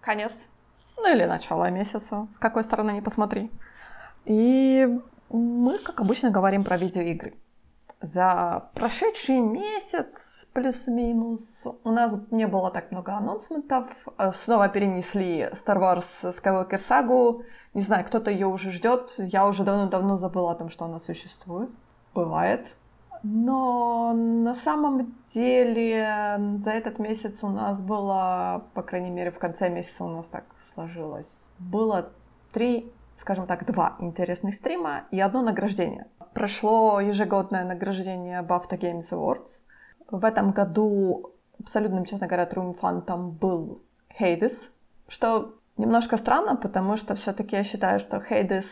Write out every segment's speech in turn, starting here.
конец, ну или начало месяца, с какой стороны не посмотри. И мы, как обычно, говорим про видеоигры. За прошедший месяц плюс-минус у нас не было так много анонсментов. Снова перенесли Star Wars Skywalker Saga. Не знаю, кто-то ее уже ждет. Я уже давно-давно забыла о том, что она существует. Бывает. Но на самом деле за этот месяц у нас было, по крайней мере, в конце месяца у нас так сложилось, было три, скажем так, два интересных стрима и одно награждение. Прошло ежегодное награждение BAFTA Games Awards. В этом году абсолютным, честно говоря, триумфантом был Хейдес, что немножко странно, потому что все-таки я считаю, что Хейдес,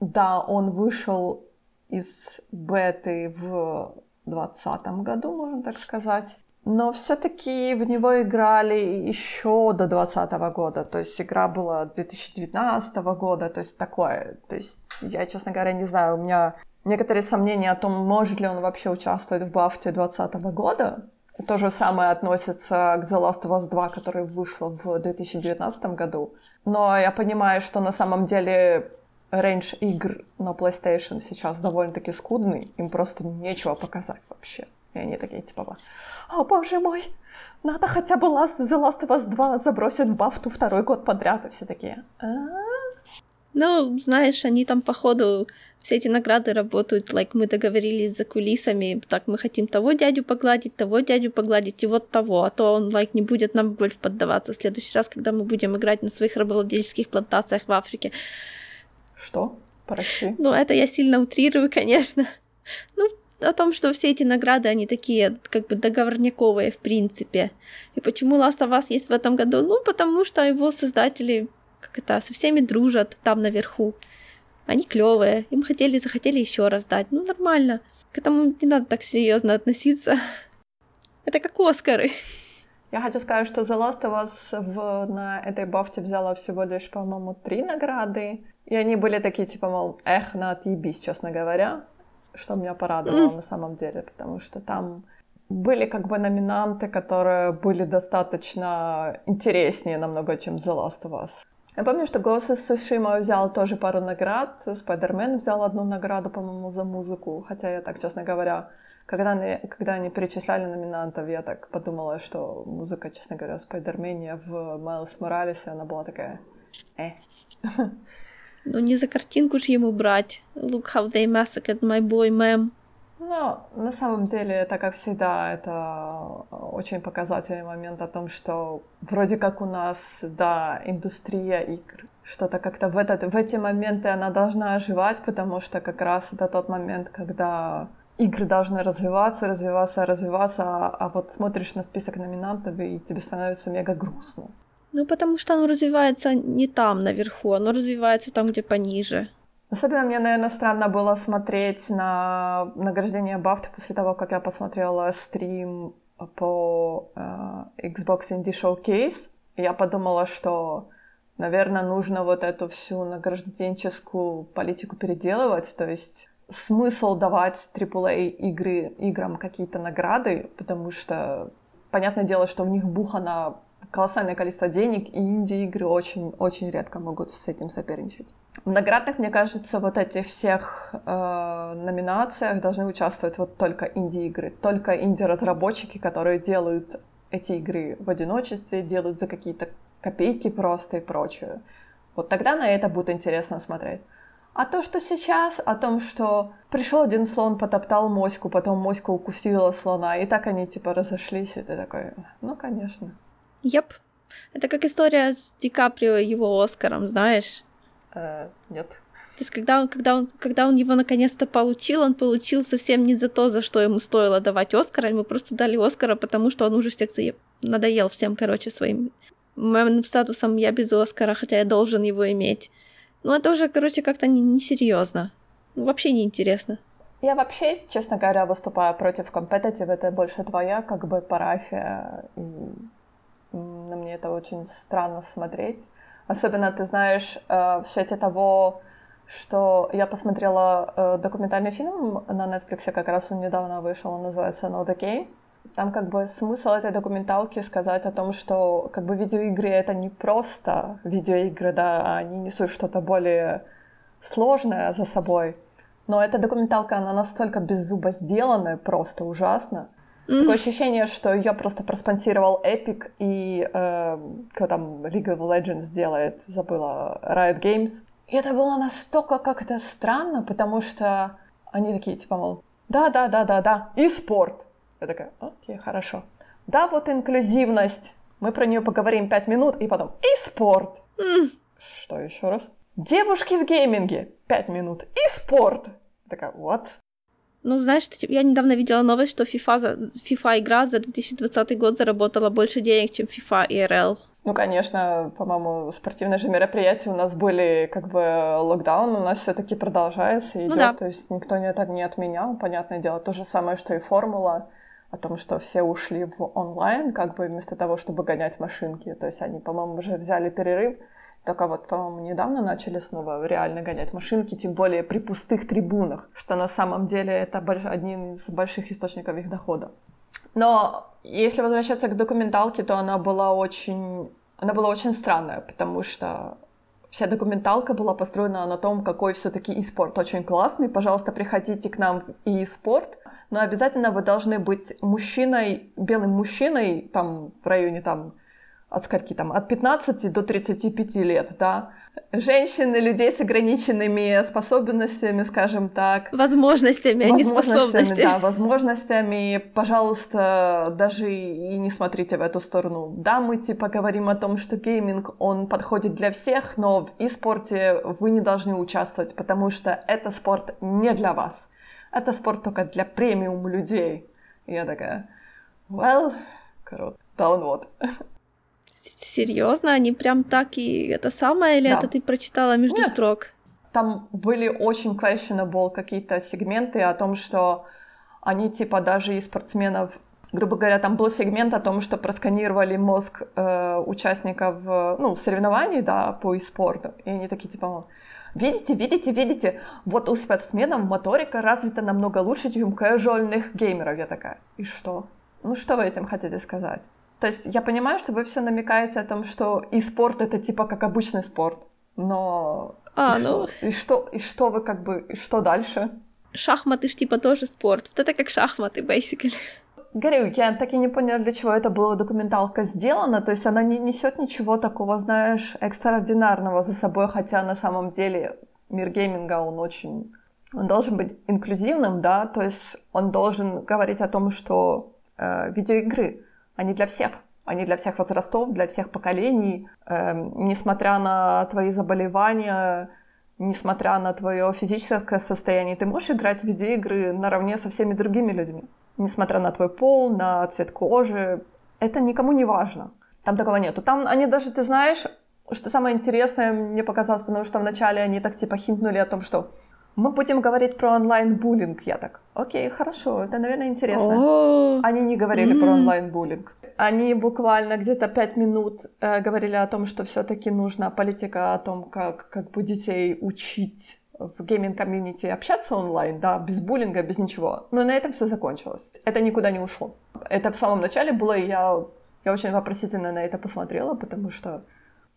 да, он вышел из беты в 2020 году, можно так сказать. Но все-таки в него играли еще до 2020 года, то есть игра была 2019 года, то есть такое. То есть я, честно говоря, не знаю, у меня некоторые сомнения о том, может ли он вообще участвовать в Бафте 2020 года. То же самое относится к The Last of Us 2, которая вышла в 2019 году. Но я понимаю, что на самом деле рейндж игр на PlayStation сейчас довольно-таки скудный, им просто нечего показать вообще. И они такие типа, о боже мой, надо хотя бы Last, The Last of Us 2 забросить в бафту второй год подряд, и все такие. «А?» ну, знаешь, они там походу все эти награды работают, like мы договорились за кулисами, так мы хотим того дядю погладить, того дядю погладить и вот того, а то он like не будет нам в гольф поддаваться в следующий раз, когда мы будем играть на своих рабовладельческих плантациях в Африке. Что? Прости. Ну, это я сильно утрирую, конечно. Ну, о том, что все эти награды, они такие, как бы договорняковые, в принципе. И почему Last of Us есть в этом году? Ну, потому что его создатели, как это, со всеми дружат там наверху. Они клевые, им хотели, захотели еще раз дать. Ну, нормально. К этому не надо так серьезно относиться. Это как Оскары. Я хочу сказать, что The Last of Us в, на этой бафте взяла всего лишь, по-моему, три награды. И они были такие, типа, мол, эх, на отъебись, честно говоря. Что меня порадовало mm. на самом деле, потому что там были как бы номинанты, которые были достаточно интереснее намного, чем The Last of Us. Я помню, что Ghost of Tsushima взял тоже пару наград, Spider-Man взял одну награду, по-моему, за музыку, хотя я так, честно говоря, когда они, когда они перечисляли номинантов, я так подумала, что музыка, честно говоря, Спайдермене в Майлз Моралесе, она была такая... Э. Ну не за картинку ж ему брать. Look how they massacred my boy, ma'am. Ну, на самом деле, это, как всегда, это очень показательный момент о том, что вроде как у нас, да, индустрия игр, что-то как-то в, этот, в эти моменты она должна оживать, потому что как раз это тот момент, когда игры должны развиваться, развиваться, развиваться, а, а вот смотришь на список номинантов, и тебе становится мега грустно. Ну, потому что оно развивается не там наверху, оно развивается там, где пониже. Особенно мне, наверное, странно было смотреть на награждение Бафты после того, как я посмотрела стрим по э, Xbox Indie Showcase. Я подумала, что, наверное, нужно вот эту всю награжденческую политику переделывать, то есть смысл давать AAA игры, играм какие-то награды, потому что понятное дело, что в них бухано колоссальное количество денег, и инди-игры очень-очень редко могут с этим соперничать. В наградах, мне кажется, вот этих всех э, номинациях должны участвовать вот только инди-игры, только инди-разработчики, которые делают эти игры в одиночестве, делают за какие-то копейки просто и прочее. Вот тогда на это будет интересно смотреть. А то, что сейчас, о том, что пришел один слон, потоптал моську, потом моська укусила слона, и так они типа разошлись, и ты такой, ну, конечно. Еп. Это как история с Ди Каприо и его Оскаром, знаешь? Э, нет. То есть, когда он, когда, он, когда он его наконец-то получил, он получил совсем не за то, за что ему стоило давать Оскара, ему просто дали Оскара, потому что он уже всех заеб... надоел всем, короче, своим моим статусом «я без Оскара», хотя я должен его иметь. Ну, это уже, короче, как-то несерьезно. Не ну, вообще неинтересно. Я вообще, честно говоря, выступаю против компетитив. Это больше твоя, как бы, парафия. И на мне это очень странно смотреть. Особенно, ты знаешь, э, в свете того, что я посмотрела э, документальный фильм на Netflix, как раз он недавно вышел, он называется No The Game. Там как бы смысл этой документалки сказать о том, что как бы видеоигры это не просто видеоигры, да, а они несут что-то более сложное за собой. Но эта документалка, она настолько беззубо сделанная, просто ужасно. Mm. Такое ощущение, что ее просто проспонсировал Epic и э, кто там League of Legends делает, забыла, Riot Games. И это было настолько как-то странно, потому что они такие, типа, мол, да-да-да-да-да, и спорт. Я такая, окей, хорошо. Да, вот инклюзивность. Мы про нее поговорим пять минут, и потом и спорт. Mm. Что еще раз? Девушки в гейминге. Пять минут. И спорт. Такая, вот. Ну, знаешь, я недавно видела новость, что FIFA, FIFA игра за 2020 год заработала больше денег, чем FIFA и РЛ. Ну, конечно, по-моему, спортивные же мероприятия у нас были, как бы локдаун у нас все-таки продолжается, идет, ну, да. то есть никто не, так не отменял, понятное дело, то же самое, что и формула о том, что все ушли в онлайн, как бы вместо того, чтобы гонять машинки. То есть они, по-моему, уже взяли перерыв, только вот, по-моему, недавно начали снова реально гонять машинки, тем более при пустых трибунах, что на самом деле это один из больших источников их дохода. Но если возвращаться к документалке, то она была очень, она была очень странная, потому что вся документалка была построена на том, какой все-таки e-спорт очень классный. Пожалуйста, приходите к нам в e-спорт, но обязательно вы должны быть мужчиной, белым мужчиной, там в районе там от скольки там, от 15 до 35 лет, да. Женщины, людей с ограниченными способностями, скажем так. Возможностями, а не способностями. Да, возможностями. Пожалуйста, даже и не смотрите в эту сторону. Да, мы типа говорим о том, что гейминг, он подходит для всех, но в e-спорте вы не должны участвовать, потому что это спорт не для вас. Это спорт только для премиум людей. И я такая, well, круто, download. Серьезно, они прям так и это самое, или да. это ты прочитала между Нет. строк? Там были очень questionable какие-то сегменты о том, что они типа даже и спортсменов грубо говоря, там был сегмент о том, что просканировали мозг э, участников ну, соревнований да, по e-спорту. И они такие типа, видите, видите, видите, вот у спортсменов моторика развита намного лучше, чем у casualных геймеров. Я такая, и что? Ну что вы этим хотите сказать? То есть я понимаю, что вы все намекаете о том, что и спорт это типа как обычный спорт, но а, и, ну... что, и что и что вы как бы и что дальше? Шахматы ж типа тоже спорт. Вот это как шахматы, basically. Говорю, я так и не поняла, для чего это была документалка сделана. То есть она не несет ничего такого, знаешь, экстраординарного за собой, хотя на самом деле мир гейминга, он очень... Он должен быть инклюзивным, да, то есть он должен говорить о том, что э, видеоигры они для всех. Они для всех возрастов, для всех поколений. Эм, несмотря на твои заболевания, несмотря на твое физическое состояние, ты можешь играть в видеоигры наравне со всеми другими людьми. Несмотря на твой пол, на цвет кожи. Это никому не важно. Там такого нету. Там они даже, ты знаешь, что самое интересное мне показалось, потому что вначале они так типа хинтнули о том, что мы будем говорить про онлайн-буллинг. Я так, окей, хорошо, это, наверное, интересно. Oh. Они не говорили mm. про онлайн-буллинг. Они буквально где-то пять минут э, говорили о том, что все-таки нужна политика о том, как, как бы детей учить в гейминг-комьюнити общаться онлайн, да, без буллинга, без ничего. Но на этом все закончилось. Это никуда не ушло. Это в самом начале было, и я, я очень вопросительно на это посмотрела, потому что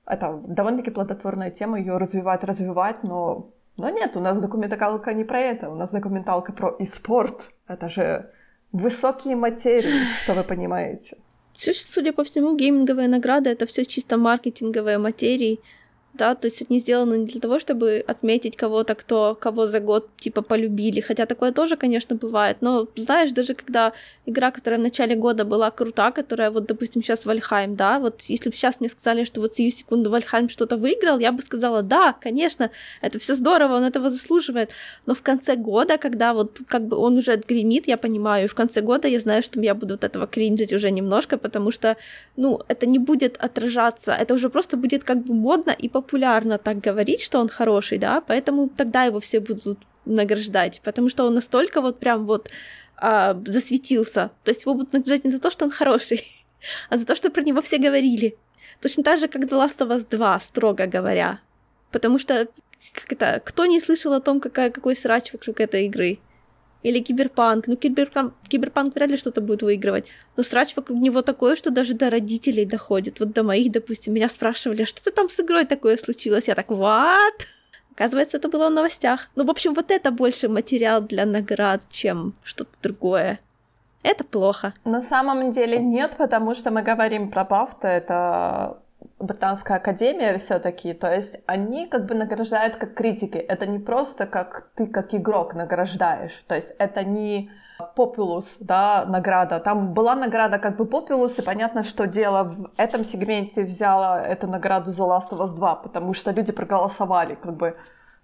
это довольно-таки плодотворная тема, ее развивать, развивать, но но нет, у нас документалка не про это, у нас документалка про e-спорт. Это же высокие материи, что вы понимаете. Судя по всему, гейминговая награда это все чисто маркетинговые материи, да, то есть они сделаны не для того, чтобы отметить кого-то, кто кого за год типа полюбили, хотя такое тоже, конечно, бывает, но знаешь, даже когда игра, которая в начале года была крута, которая вот, допустим, сейчас Вальхайм, да, вот если бы сейчас мне сказали, что вот сию секунду Вальхайм что-то выиграл, я бы сказала, да, конечно, это все здорово, он этого заслуживает, но в конце года, когда вот как бы он уже отгремит, я понимаю, и в конце года я знаю, что я буду от этого кринжить уже немножко, потому что, ну, это не будет отражаться, это уже просто будет как бы модно и по популярно так говорить, что он хороший, да, поэтому тогда его все будут награждать, потому что он настолько вот прям вот а, засветился. То есть его будут награждать не за то, что он хороший, а за то, что про него все говорили. Точно так же, как The Last of Us 2, строго говоря. Потому что как это, кто не слышал о том, какая, какой срач вокруг этой игры? Или Киберпанк. Ну, Киберпанк, Киберпанк вряд ли что-то будет выигрывать. Но срач вокруг него такое, что даже до родителей доходит. Вот до моих, допустим, меня спрашивали, а что-то там с игрой такое случилось? Я так, what? Оказывается, это было в новостях. Ну, в общем, вот это больше материал для наград, чем что-то другое. Это плохо. На самом деле нет, потому что мы говорим про BAFTA, это британская академия все-таки, то есть они как бы награждают как критики. Это не просто как ты как игрок награждаешь, то есть это не Populus, да, награда. Там была награда как бы Populus, и понятно, что дело в этом сегменте взяла эту награду за Last of Us 2, потому что люди проголосовали, как бы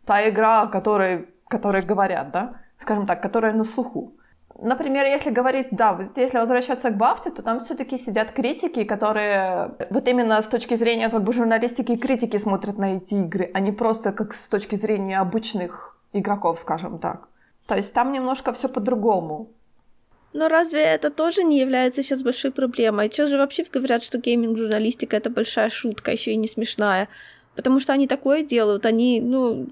та игра, о которой, которой говорят, да, скажем так, которая на слуху. Например, если говорить, да, вот если возвращаться к Бафте, то там все-таки сидят критики, которые вот именно с точки зрения как бы журналистики и критики смотрят на эти игры, а не просто как с точки зрения обычных игроков, скажем так. То есть там немножко все по-другому. Но разве это тоже не является сейчас большой проблемой? Сейчас же вообще говорят, что гейминг-журналистика это большая шутка, еще и не смешная. Потому что они такое делают, они, ну,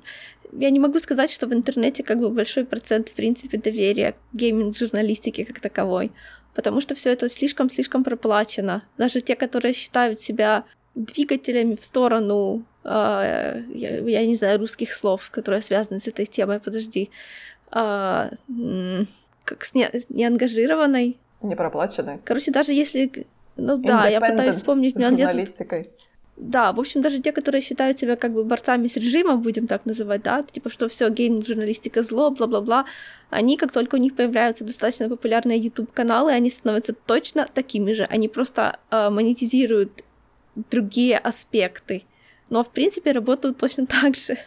я не могу сказать, что в интернете как бы большой процент, в принципе, доверия к гейминг-журналистике как таковой. Потому что все это слишком-слишком проплачено. Даже те, которые считают себя двигателями в сторону, э, я, я не знаю, русских слов, которые связаны с этой темой, подожди, э, как с, не, неангажированной. Непроплаченной. Короче, даже если... Ну да, я пытаюсь вспомнить. Журналистикой. Да, в общем, даже те, которые считают себя как бы борцами с режимом, будем так называть, да, типа, что все гейминг-журналистика зло, бла-бла-бла, они, как только у них появляются достаточно популярные YouTube-каналы, они становятся точно такими же. Они просто э, монетизируют другие аспекты, но, в принципе, работают точно так же.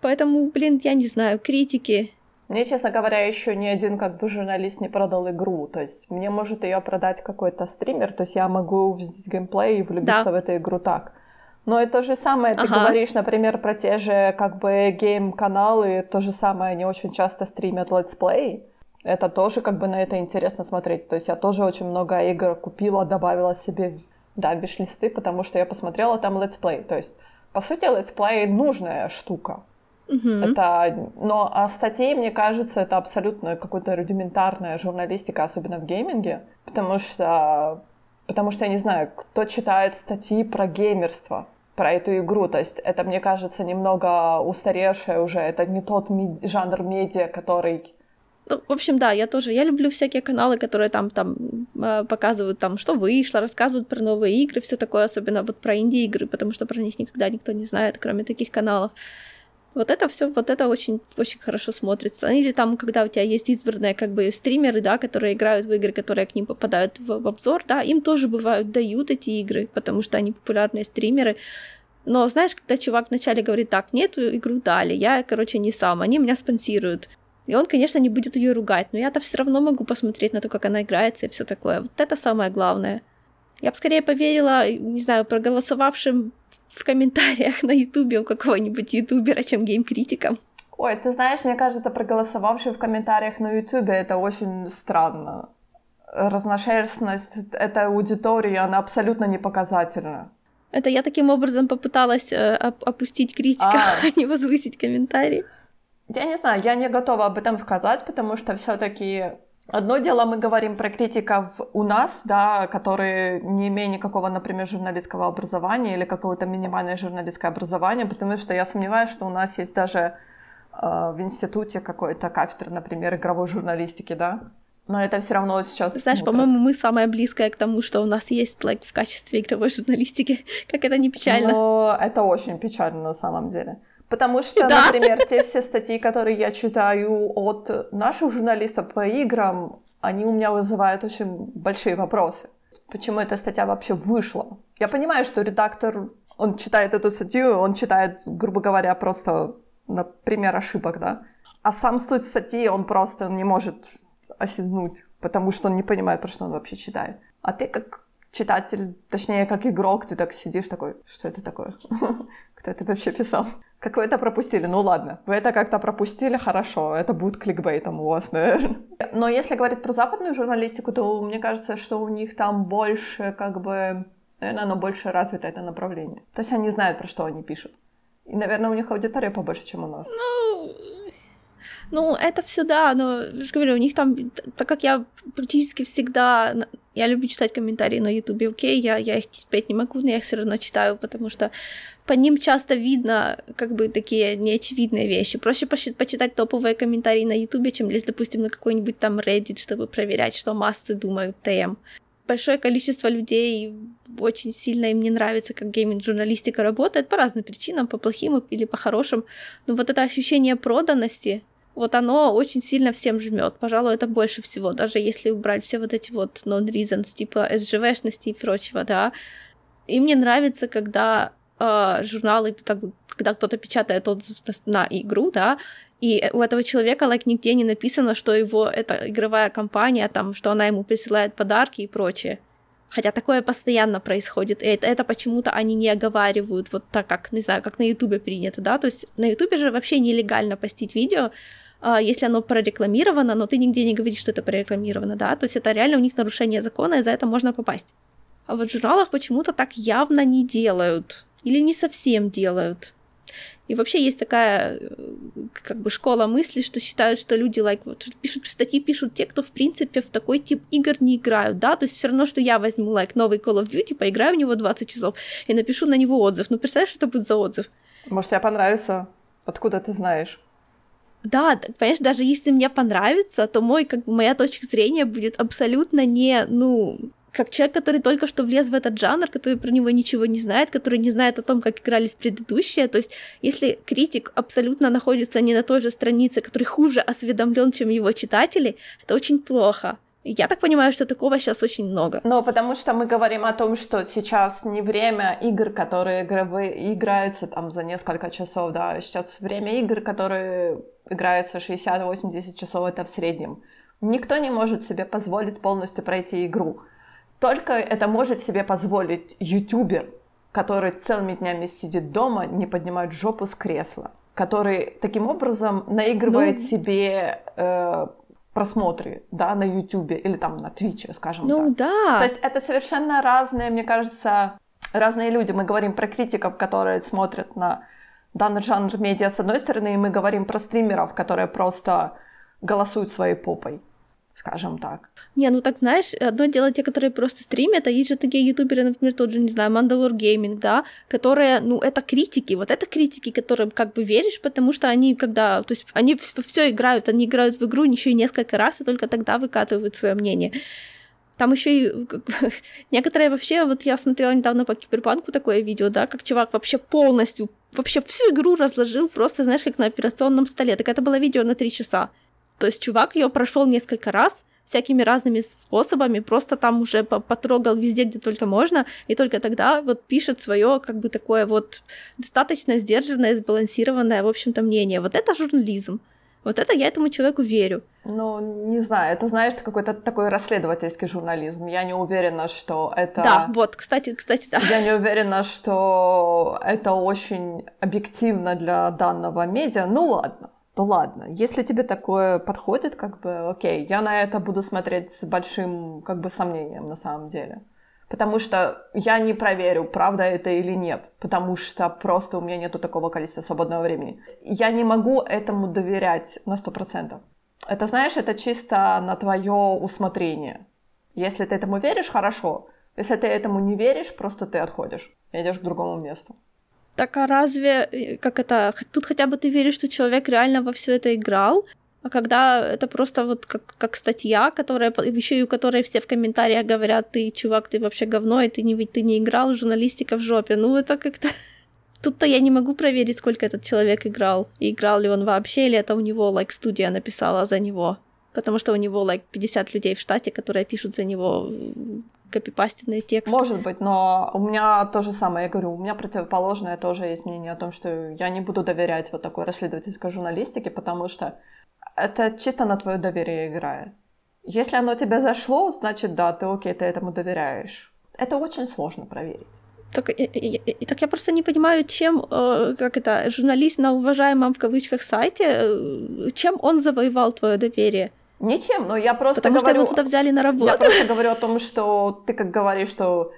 Поэтому, блин, я не знаю, критики, мне, честно говоря, еще ни один как бы журналист не продал игру. То есть мне может ее продать какой-то стример, то есть я могу увидеть геймплей и влюбиться да. в эту игру так. Но и то же самое, ты ага. говоришь, например, про те же как бы гейм-каналы, то же самое, они очень часто стримят летсплей. Это тоже как бы на это интересно смотреть. То есть я тоже очень много игр купила, добавила себе да, виш-листы, потому что я посмотрела там летсплей. То есть, по сути, летсплей нужная штука. Угу. Это, но а статьи, мне кажется, это абсолютно какая-то рудиментарная журналистика, особенно в гейминге, потому что Потому что я не знаю, кто читает статьи про геймерство, про эту игру. То есть это, мне кажется, немного устаревшее уже. Это не тот ми- жанр медиа, который ну, в общем, да, я тоже, я люблю всякие каналы, которые там, там э, показывают, там, что вышло, рассказывают про новые игры, все такое, особенно вот про инди-игры, потому что про них никогда никто не знает, кроме таких каналов. Вот это все, вот это очень, очень хорошо смотрится. Или там, когда у тебя есть избранные как бы стримеры, да, которые играют в игры, которые к ним попадают в, в обзор, да, им тоже бывают дают эти игры, потому что они популярные стримеры. Но знаешь, когда чувак вначале говорит, так, мне эту игру дали, я, короче, не сам, они меня спонсируют. И он, конечно, не будет ее ругать, но я-то все равно могу посмотреть на то, как она играется и все такое. Вот это самое главное. Я бы скорее поверила, не знаю, проголосовавшим в комментариях на ютубе у какого-нибудь ютубера, чем гейм-критикам. Ой, ты знаешь, мне кажется, проголосовавшие в комментариях на ютубе это очень странно. Разношерстность этой аудитории, она абсолютно не показательна. Это я таким образом попыталась э, опустить критика, а. а не возвысить комментарий. Я не знаю, я не готова об этом сказать, потому что все-таки Одно дело мы говорим про критиков у нас, да, которые не имеют никакого, например, журналистского образования или какого-то минимальное журналистское образование, потому что я сомневаюсь, что у нас есть даже э, в институте какой-то кафедра, например, игровой журналистики, да. Но это все равно сейчас. Знаешь, смотрят. по-моему, мы самое близкое к тому, что у нас есть like, в качестве игровой журналистики. как это не печально. Но это очень печально на самом деле. Потому что, да. например, те все статьи, которые я читаю от наших журналистов по играм, они у меня вызывают очень большие вопросы. Почему эта статья вообще вышла? Я понимаю, что редактор, он читает эту статью, он читает, грубо говоря, просто на пример ошибок, да? А сам суть статьи он просто не может осизнуть, потому что он не понимает, про что он вообще читает. А ты как читатель, точнее, как игрок, ты так сидишь такой, что это такое? Кто это вообще писал? Как вы это пропустили? Ну ладно, вы это как-то пропустили, хорошо, это будет кликбейтом у вас, наверное. Но если говорить про западную журналистику, то мне кажется, что у них там больше, как бы, наверное, оно больше развито, это направление. То есть они знают, про что они пишут. И, наверное, у них аудитория побольше, чем у нас. Ну, Ну, это все да, но, я же говорю, у них там, так как я практически всегда, я люблю читать комментарии на Ютубе, окей, я, я их терпеть не могу, но я их все равно читаю, потому что по ним часто видно как бы такие неочевидные вещи. Проще почитать топовые комментарии на Ютубе, чем лезть, допустим, на какой-нибудь там Reddit, чтобы проверять, что массы думают ТМ. Большое количество людей очень сильно им не нравится, как гейминг-журналистика работает по разным причинам, по плохим или по хорошим. Но вот это ощущение проданности, вот оно очень сильно всем жмет. Пожалуй, это больше всего, даже если убрать все вот эти вот non-reasons, типа SGV-шности и прочего, да. И мне нравится, когда э, журналы, как бы, когда кто-то печатает отзыв на игру, да, и у этого человека, like, нигде не написано, что его, это игровая компания, там, что она ему присылает подарки и прочее. Хотя такое постоянно происходит, и это, это почему-то они не оговаривают, вот так как, не знаю, как на Ютубе принято, да, то есть на Ютубе же вообще нелегально постить видео, если оно прорекламировано, но ты нигде не говоришь, что это прорекламировано, да, то есть это реально у них нарушение закона, и за это можно попасть. А вот в журналах почему-то так явно не делают, или не совсем делают. И вообще есть такая э, как бы школа мысли, что считают, что люди like, вот, пишут статьи, пишут те, кто в принципе в такой тип игр не играют, да, то есть все равно, что я возьму like новый Call of Duty, поиграю в него 20 часов и напишу на него отзыв. Ну, представляешь, что это будет за отзыв? Может, тебе понравится? Откуда ты знаешь? Да, понимаешь, даже если мне понравится, то мой, как бы, моя точка зрения будет абсолютно не, ну, как человек, который только что влез в этот жанр, который про него ничего не знает, который не знает о том, как игрались предыдущие. То есть, если критик абсолютно находится не на той же странице, который хуже осведомлен, чем его читатели, это очень плохо. Я так понимаю, что такого сейчас очень много. Ну, потому что мы говорим о том, что сейчас не время игр, которые играются там за несколько часов, да, сейчас время игр, которые играются 60-80 часов, это в среднем. Никто не может себе позволить полностью пройти игру. Только это может себе позволить ютубер, который целыми днями сидит дома, не поднимает жопу с кресла, который таким образом наигрывает ну... себе э, просмотры, да, на ютубе или там на твиче, скажем ну, так. да. То есть это совершенно разные, мне кажется, разные люди. Мы говорим про критиков, которые смотрят на данный жанр медиа с одной стороны, и мы говорим про стримеров, которые просто голосуют своей попой скажем так. Не, ну так знаешь, одно дело те, которые просто стримят, а есть же такие ютуберы, например, тот же, не знаю, Мандалор Гейминг, да, которые, ну, это критики, вот это критики, которым как бы веришь, потому что они когда, то есть они все играют, они играют в игру еще и несколько раз, и только тогда выкатывают свое мнение. Там еще и некоторые вообще, вот я смотрела недавно по киберпанку такое видео, да, как чувак вообще полностью, вообще всю игру разложил, просто, знаешь, как на операционном столе. Так это было видео на три часа. То есть чувак ее прошел несколько раз, всякими разными способами, просто там уже потрогал везде, где только можно, и только тогда вот пишет свое как бы такое вот достаточно сдержанное, сбалансированное, в общем-то, мнение. Вот это журнализм. Вот это я этому человеку верю. Ну, не знаю, это, знаешь, какой-то такой расследовательский журнализм. Я не уверена, что это... Да, вот, кстати, кстати, да. Я не уверена, что это очень объективно для данного медиа. Ну, ладно то ладно, если тебе такое подходит, как бы, окей, я на это буду смотреть с большим, как бы, сомнением на самом деле. Потому что я не проверю, правда это или нет, потому что просто у меня нету такого количества свободного времени. Я не могу этому доверять на сто процентов. Это, знаешь, это чисто на твое усмотрение. Если ты этому веришь, хорошо. Если ты этому не веришь, просто ты отходишь, идешь к другому месту. Так а разве, э, как это, тут хотя бы ты веришь, что человек реально во все это играл? А когда это просто вот как, как статья, которая еще и у которой все в комментариях говорят, ты, чувак, ты вообще говно, и ты не, ты не играл, журналистика в жопе. Ну, это как-то... Тут-то я не могу проверить, сколько этот человек играл. И играл ли он вообще, или это у него, like, студия написала за него. Потому что у него, like, 50 людей в штате, которые пишут за него копипастенные тексты. Может быть, но у меня то же самое, я говорю, у меня противоположное тоже есть мнение о том, что я не буду доверять вот такой расследовательской журналистике, потому что это чисто на твое доверие играет. Если оно тебе зашло, значит, да, ты окей, ты этому доверяешь. Это очень сложно проверить. Так, и, и, и, так я просто не понимаю, чем, э, как это, журналист на уважаемом в кавычках сайте, э, чем он завоевал твое доверие? Ничем, но я просто Потому говорю... что его туда взяли на работу. Я просто говорю о том, что ты как говоришь, что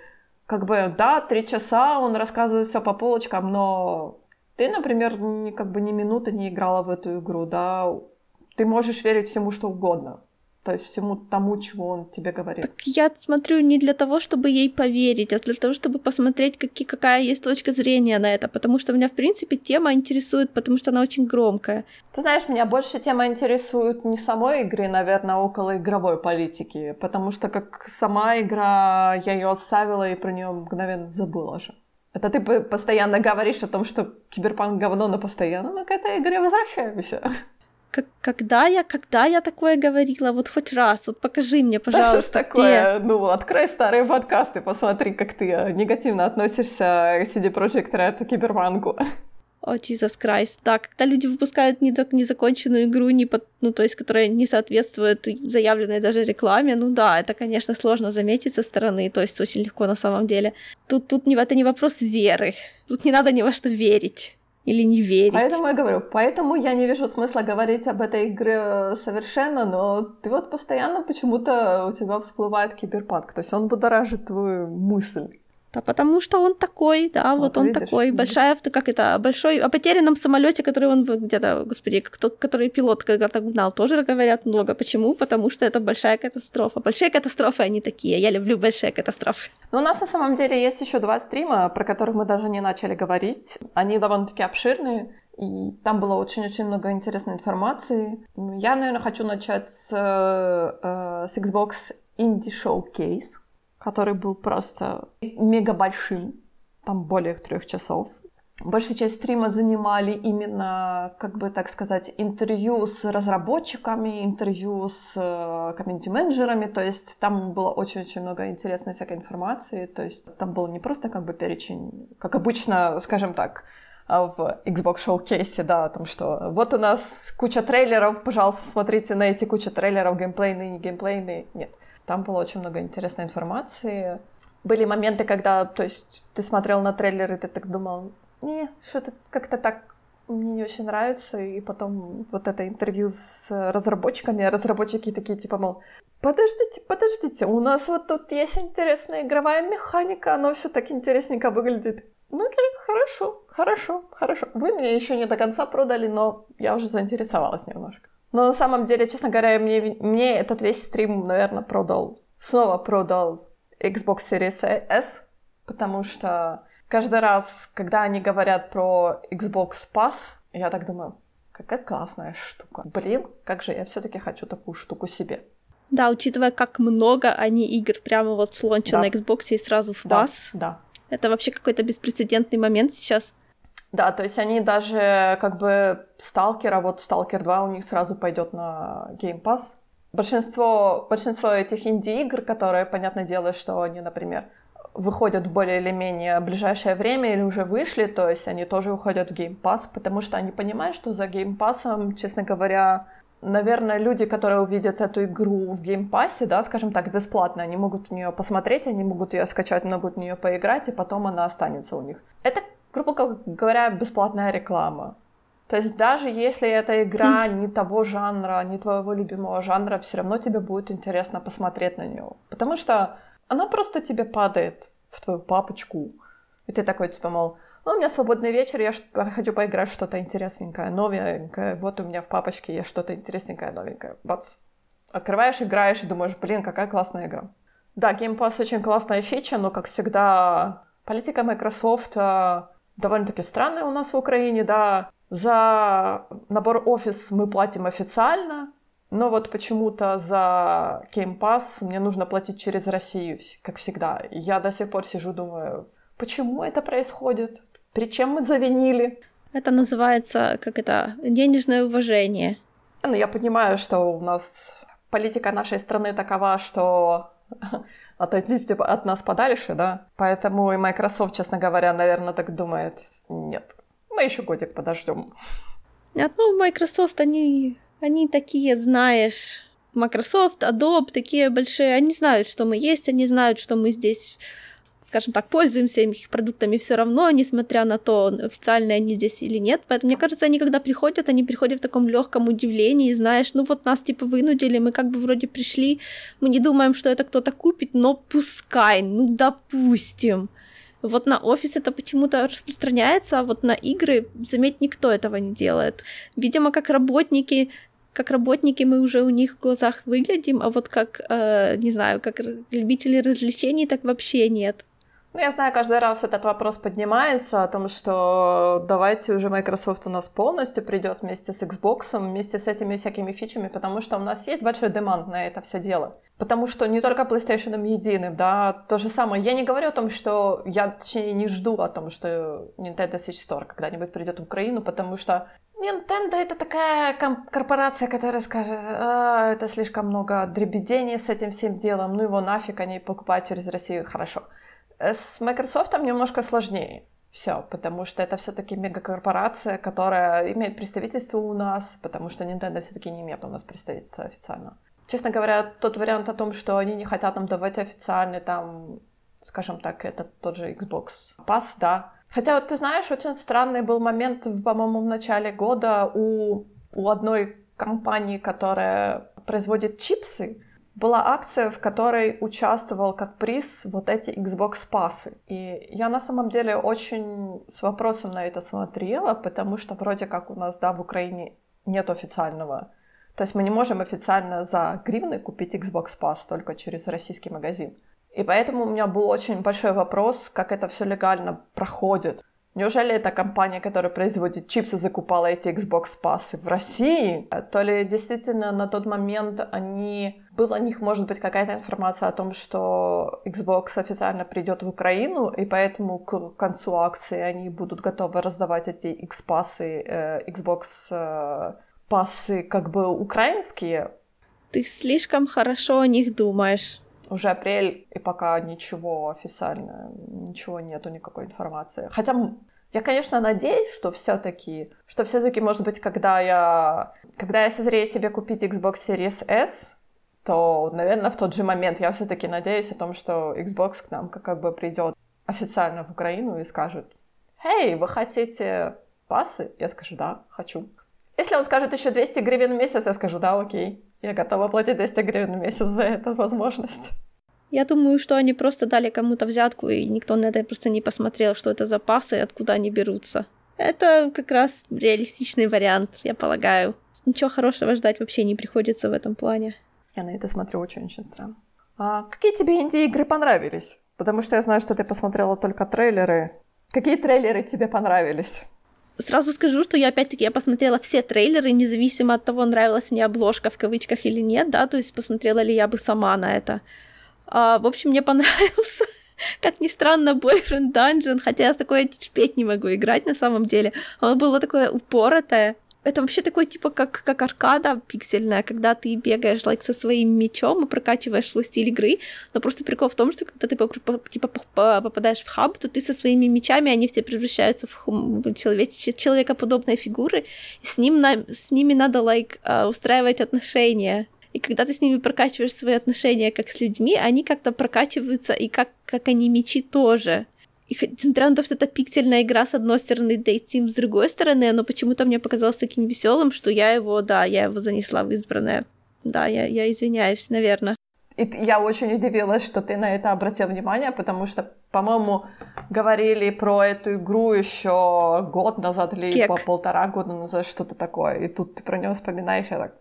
как бы, да, три часа он рассказывает все по полочкам, но ты, например, ни, как бы ни минуты не играла в эту игру, да, ты можешь верить всему, что угодно. То есть всему тому, чего он тебе говорит. Так я смотрю не для того, чтобы ей поверить, а для того, чтобы посмотреть, какие, какая есть точка зрения на это. Потому что меня, в принципе, тема интересует, потому что она очень громкая. Ты знаешь, меня больше тема интересует не самой игры, наверное, а около игровой политики. Потому что как сама игра, я ее оставила и про нее мгновенно забыла же. Это ты постоянно говоришь о том, что киберпанк говно, но постоянно мы к этой игре возвращаемся как, когда я, когда я такое говорила, вот хоть раз, вот покажи мне, пожалуйста. Да что ж такое? Где? Ну, открой старые подкасты, посмотри, как ты э, негативно относишься к CD Projekt Red и Киберпанку. О, oh, Jesus Christ. Да, когда люди выпускают незаконченную игру, не под, ну, то есть, которая не соответствует заявленной даже рекламе, ну да, это, конечно, сложно заметить со стороны, то есть очень легко на самом деле. Тут, тут не, это не вопрос веры, тут не надо ни во что верить или не верить. Поэтому я говорю, поэтому я не вижу смысла говорить об этой игре совершенно, но ты вот постоянно почему-то у тебя всплывает киберпанк, то есть он будоражит твою мысль. Да, потому что он такой, да, вот, вот он видишь, такой, видишь. большая, как это, большой, о потерянном самолете, который он где-то, господи, кто, который пилот когда-то гнал, тоже говорят много. Почему? Потому что это большая катастрофа. Большие катастрофы, они такие. Я люблю большие катастрофы. Но у нас на самом деле есть еще два стрима, про которых мы даже не начали говорить. Они довольно-таки обширные. И там было очень-очень много интересной информации. Я, наверное, хочу начать с, э, с Xbox Indie Showcase который был просто мега большим, там более трех часов. Большая часть стрима занимали именно, как бы так сказать, интервью с разработчиками, интервью с э, комьюнити-менеджерами, то есть там было очень-очень много интересной всякой информации, то есть там был не просто как бы перечень, как обычно, скажем так, в Xbox Showcase, да, там что вот у нас куча трейлеров, пожалуйста, смотрите на эти куча трейлеров, геймплейные, не геймплейные, нет. Там было очень много интересной информации. Были моменты, когда, то есть, ты смотрел на трейлер, и ты так думал, не, что-то как-то так мне не очень нравится, и потом вот это интервью с разработчиками, а разработчики такие типа, мол, подождите, подождите, у нас вот тут есть интересная игровая механика, оно все так интересненько выглядит. Ну, хорошо, хорошо, хорошо. Вы меня еще не до конца продали, но я уже заинтересовалась немножко. Но на самом деле, честно говоря, мне, мне этот весь стрим, наверное, продал, снова продал Xbox Series S, потому что каждый раз, когда они говорят про Xbox Pass, я так думаю, какая классная штука. Блин, как же я все-таки хочу такую штуку себе. Да, учитывая, как много они игр прямо вот с лонча да. на Xbox и сразу в Pass. Да, да. Это вообще какой-то беспрецедентный момент сейчас. Да, то есть они даже как бы Сталкера, вот Сталкер 2 у них сразу пойдет на Game Pass. Большинство, большинство этих инди-игр, которые, понятное дело, что они, например, выходят в более или менее ближайшее время или уже вышли, то есть они тоже уходят в Game Pass, потому что они понимают, что за Game Pass, честно говоря, наверное, люди, которые увидят эту игру в Game Pass, да, скажем так, бесплатно, они могут в нее посмотреть, они могут ее скачать, могут в нее поиграть, и потом она останется у них. Это грубо говоря, бесплатная реклама. То есть даже если эта игра не того жанра, не твоего любимого жанра, все равно тебе будет интересно посмотреть на нее. Потому что она просто тебе падает в твою папочку. И ты такой, типа, мол, ну, у меня свободный вечер, я хочу поиграть что-то интересненькое, новенькое. Вот у меня в папочке есть что-то интересненькое, новенькое. Бац. Открываешь, играешь и думаешь, блин, какая классная игра. Да, Game Pass очень классная фича, но, как всегда, политика Microsoft а, довольно-таки странная у нас в Украине, да. За набор офис мы платим официально, но вот почему-то за Game Pass мне нужно платить через Россию, как всегда. я до сих пор сижу, думаю, почему это происходит? При чем мы завинили? Это называется, как это, денежное уважение. Ну, я понимаю, что у нас политика нашей страны такова, что отойдите типа, от нас подальше, да. Поэтому и Microsoft, честно говоря, наверное, так думает, нет, мы еще годик подождем. Нет, ну, Microsoft, они, они такие, знаешь, Microsoft, Adobe, такие большие, они знают, что мы есть, они знают, что мы здесь скажем так, пользуемся их продуктами все равно, несмотря на то, официальные они здесь или нет. Поэтому, мне кажется, они когда приходят, они приходят в таком легком удивлении, знаешь, ну вот нас типа вынудили, мы как бы вроде пришли, мы не думаем, что это кто-то купит, но пускай, ну допустим. Вот на офис это почему-то распространяется, а вот на игры, заметь, никто этого не делает. Видимо, как работники как работники мы уже у них в глазах выглядим, а вот как, э, не знаю, как любители развлечений, так вообще нет. Ну, я знаю, каждый раз этот вопрос поднимается о том, что давайте уже Microsoft у нас полностью придет вместе с Xbox, вместе с этими всякими фичами, потому что у нас есть большой демант на это все дело. Потому что не только PlayStation единым, да, то же самое. Я не говорю о том, что я, точнее, не жду о том, что Nintendo Switch Store когда-нибудь придет в Украину, потому что Nintendo это такая корпорация, которая скажет, а, это слишком много дребедений с этим всем делом, ну его нафиг, они покупают через Россию, хорошо. Э, с Microsoft немножко сложнее все, потому что это все-таки мегакорпорация, которая имеет представительство у нас, потому что Nintendo все-таки не имеет у нас представительства официально. Честно говоря, тот вариант о том, что они не хотят нам давать официальный там, скажем так, это тот же Xbox Pass, да. Хотя вот ты знаешь, очень странный был момент, по-моему, в начале года у, у одной компании, которая производит чипсы, была акция, в которой участвовал как приз вот эти Xbox пасы. И я на самом деле очень с вопросом на это смотрела, потому что вроде как у нас, да, в Украине нет официального. То есть мы не можем официально за гривны купить Xbox Pass только через российский магазин. И поэтому у меня был очень большой вопрос, как это все легально проходит. Неужели эта компания, которая производит чипсы, закупала эти Xbox пассы в России? То ли действительно на тот момент они... Была о них, может быть, какая-то информация о том, что Xbox официально придет в Украину, и поэтому к концу акции они будут готовы раздавать эти X-пассы, э, Xbox э, пассы как бы украинские. Ты слишком хорошо о них думаешь. Уже апрель, и пока ничего официально, ничего нету, никакой информации. Хотя я, конечно, надеюсь, что все-таки, что все-таки, может быть, когда я, когда я созрею себе купить Xbox Series S, то, наверное, в тот же момент я все-таки надеюсь о том, что Xbox к нам как бы придет официально в Украину и скажет, «Эй, вы хотите пасы?» Я скажу, да, хочу. Если он скажет еще 200 гривен в месяц, я скажу, да, окей. Я готова платить 200 гривен в месяц за эту возможность. Я думаю, что они просто дали кому-то взятку, и никто на это просто не посмотрел, что это за пасы и откуда они берутся. Это как раз реалистичный вариант, я полагаю. Ничего хорошего ждать вообще не приходится в этом плане. Я на это смотрю очень-очень странно. А какие тебе инди-игры понравились? Потому что я знаю, что ты посмотрела только трейлеры. Какие трейлеры тебе понравились? Сразу скажу, что я опять-таки я посмотрела все трейлеры, независимо от того, нравилась мне обложка в кавычках или нет, да, то есть посмотрела ли я бы сама на это. А, в общем, мне понравился, как ни странно, Boyfriend Dungeon, хотя я такое терпеть не могу играть на самом деле. Оно было такое упоротое, это вообще такой, типа, как, как аркада пиксельная, когда ты бегаешь like, со своим мечом и прокачиваешь свой стиль игры. Но просто прикол в том, что когда ты типа, попадаешь в хаб, то ты со своими мечами, они все превращаются в, хум... в человек... человекоподобные фигуры, и с, ним на... с ними надо like, а, устраивать отношения. И когда ты с ними прокачиваешь свои отношения как с людьми, они как-то прокачиваются, и как, как они мечи тоже. И то, что это пиксельная игра с одной стороны, Date Team с другой стороны, оно почему-то мне показалось таким веселым, что я его, да, я его занесла в избранное. Да, я, я извиняюсь, наверное. И я очень удивилась, что ты на это обратил внимание, потому что, по-моему, говорили про эту игру еще год назад или Кек. по полтора года назад, что-то такое. И тут ты про нее вспоминаешь, я так,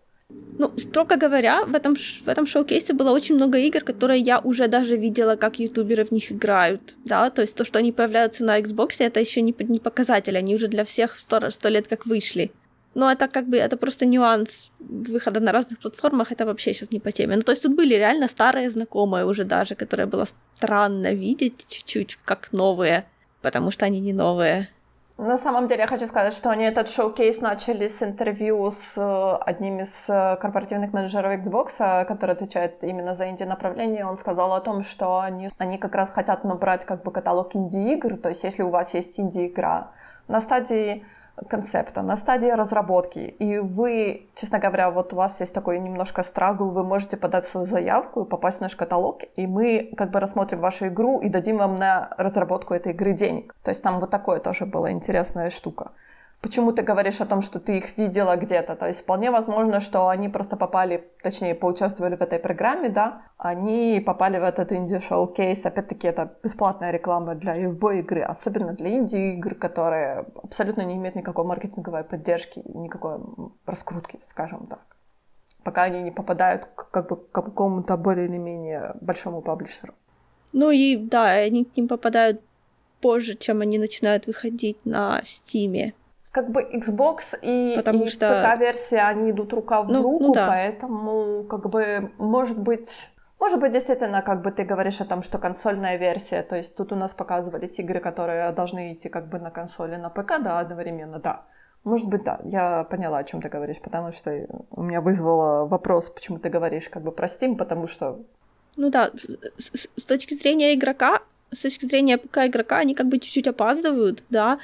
ну, строго говоря, в этом, в этом шоу-кейсе было очень много игр, которые я уже даже видела, как ютуберы в них играют, да, то есть то, что они появляются на Xbox, это еще не, не показатель, они уже для всех сто, лет как вышли. Но это как бы, это просто нюанс выхода на разных платформах, это вообще сейчас не по теме. Ну, то есть тут были реально старые знакомые уже даже, которые было странно видеть чуть-чуть как новые, потому что они не новые. На самом деле я хочу сказать, что они этот шоу-кейс начали с интервью с э, одним из э, корпоративных менеджеров Xbox, э, который отвечает именно за инди-направление. Он сказал о том, что они, они как раз хотят набрать как бы каталог инди-игр, то есть если у вас есть инди-игра на стадии концепта, на стадии разработки, и вы, честно говоря, вот у вас есть такой немножко страгл, вы можете подать свою заявку и попасть в наш каталог, и мы как бы рассмотрим вашу игру и дадим вам на разработку этой игры денег. То есть там вот такое тоже была интересная штука почему ты говоришь о том, что ты их видела где-то. То есть вполне возможно, что они просто попали, точнее, поучаствовали в этой программе, да, они попали в этот инди-шоу-кейс. Опять-таки, это бесплатная реклама для любой игры, особенно для инди-игр, которые абсолютно не имеют никакой маркетинговой поддержки, никакой раскрутки, скажем так. пока они не попадают как бы, к какому-то более или менее большому паблишеру. Ну и да, они к ним попадают позже, чем они начинают выходить на Стиме. Как бы Xbox и, Потому и что... ПК-версия, они идут рука в Ну, руку, ну да. поэтому как бы может быть... Может быть, действительно, как бы ты говоришь о том, что консольная версия, то есть тут у нас показывались игры, которые должны идти как бы на консоли, на ПК, да, одновременно, да. Может быть, да, я поняла, о чем ты говоришь, потому что у меня вызвало вопрос, почему ты говоришь как бы про Steam, потому что Ну да, с, с- с точки зрения игрока, с точки зрения ПК игрока, они как бы чуть-чуть опаздывают, да,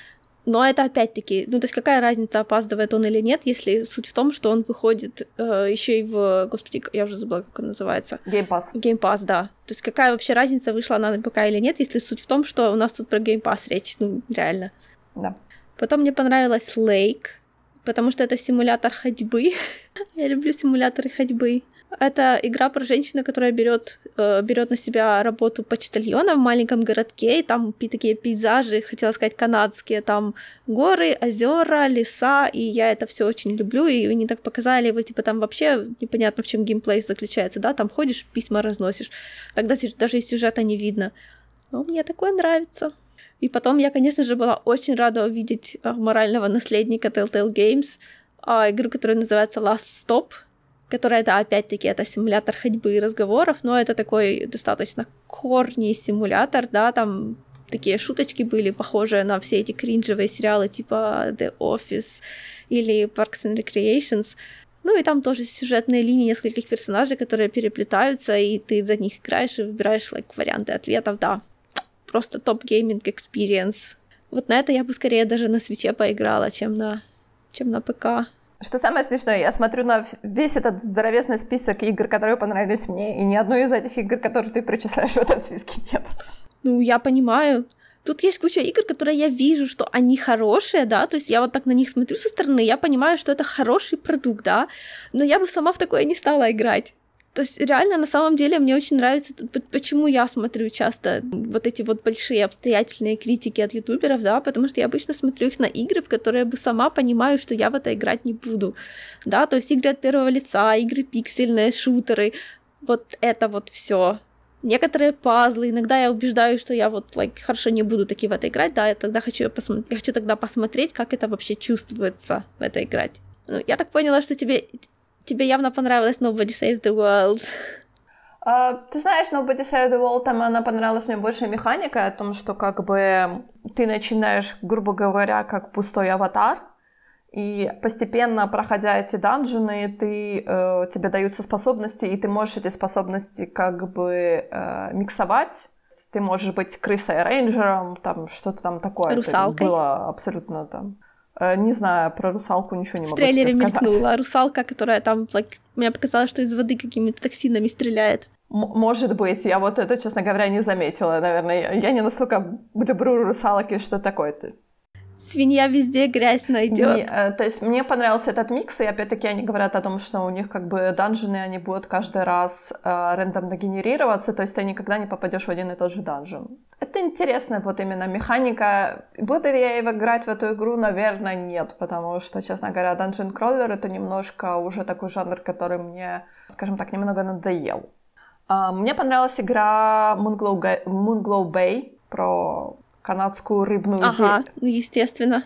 но это опять-таки, ну то есть какая разница, опаздывает он или нет, если суть в том, что он выходит еще и в, господи, я уже забыла, как он называется, Game Pass. Game Pass, да. То есть какая вообще разница, вышла она на ПК или нет, если суть в том, что у нас тут про Game Pass речь, ну реально. Да. Потом мне понравилась Lake, потому что это симулятор ходьбы. Я люблю симуляторы ходьбы. Это игра про женщину, которая берет, э, берет на себя работу почтальона в маленьком городке, и там такие пейзажи, хотела сказать, канадские, там горы, озера, леса, и я это все очень люблю, и они так показали, вы типа там вообще непонятно, в чем геймплей заключается, да, там ходишь, письма разносишь, тогда даже и сюжета не видно. Но мне такое нравится. И потом я, конечно же, была очень рада увидеть а, морального наследника Telltale Games, а, игру, которая называется Last Stop, которая, да, опять-таки, это симулятор ходьбы и разговоров, но это такой достаточно корни симулятор, да, там такие шуточки были, похожие на все эти кринжевые сериалы типа The Office или Parks and Recreations. Ну и там тоже сюжетные линии нескольких персонажей, которые переплетаются, и ты за них играешь и выбираешь like, варианты ответов, да. Просто top gaming experience. Вот на это я бы скорее даже на Switch е поиграла, чем на, чем на ПК. Что самое смешное, я смотрю на весь этот здоровенный список игр, которые понравились мне, и ни одной из этих игр, которые ты причисляешь в этом списке, нет. Ну, я понимаю. Тут есть куча игр, которые я вижу, что они хорошие, да, то есть я вот так на них смотрю со стороны, я понимаю, что это хороший продукт, да, но я бы сама в такое не стала играть. То есть реально, на самом деле, мне очень нравится, почему я смотрю часто вот эти вот большие обстоятельные критики от ютуберов, да, потому что я обычно смотрю их на игры, в которые бы сама понимаю, что я в это играть не буду, да, то есть игры от первого лица, игры пиксельные, шутеры, вот это вот все. Некоторые пазлы, иногда я убеждаю, что я вот, like, хорошо не буду таки в это играть, да, я тогда хочу, посмотреть, я хочу тогда посмотреть, как это вообще чувствуется в это играть. Ну, я так поняла, что тебе, тебе явно понравилось Nobody Save the World. А, ты знаешь, Nobody Save the World, там она понравилась мне больше механика, о том, что как бы ты начинаешь, грубо говоря, как пустой аватар, и постепенно, проходя эти данжины, ты, э, тебе даются способности, и ты можешь эти способности как бы э, миксовать. Ты можешь быть крысой-рейнджером, там что-то там такое. Это Русалкой. было абсолютно там... э, не знаю, про русалку ничего не В могу тебе трейлере сказать. мелькнула русалка, которая там, like, мне показалось, что из воды какими-то токсинами стреляет. Может быть, я вот это, честно говоря, не заметила, наверное. Я- не настолько люблю русалок и что такое. Свинья везде грязь найдет. Не, э, то есть мне понравился этот микс, и опять-таки они говорят о том, что у них как бы данжены, они будут каждый раз э, рандомно генерироваться, то есть ты никогда не попадешь в один и тот же данжен. Это интересная вот именно механика. Буду ли я играть в эту игру? Наверное, нет, потому что, честно говоря, Dungeon Crawler это немножко уже такой жанр, который мне, скажем так, немного надоел. А, Мне понравилась игра Moonglow, Moonglow Bay про канадскую рыбную Ага, де- ну, естественно.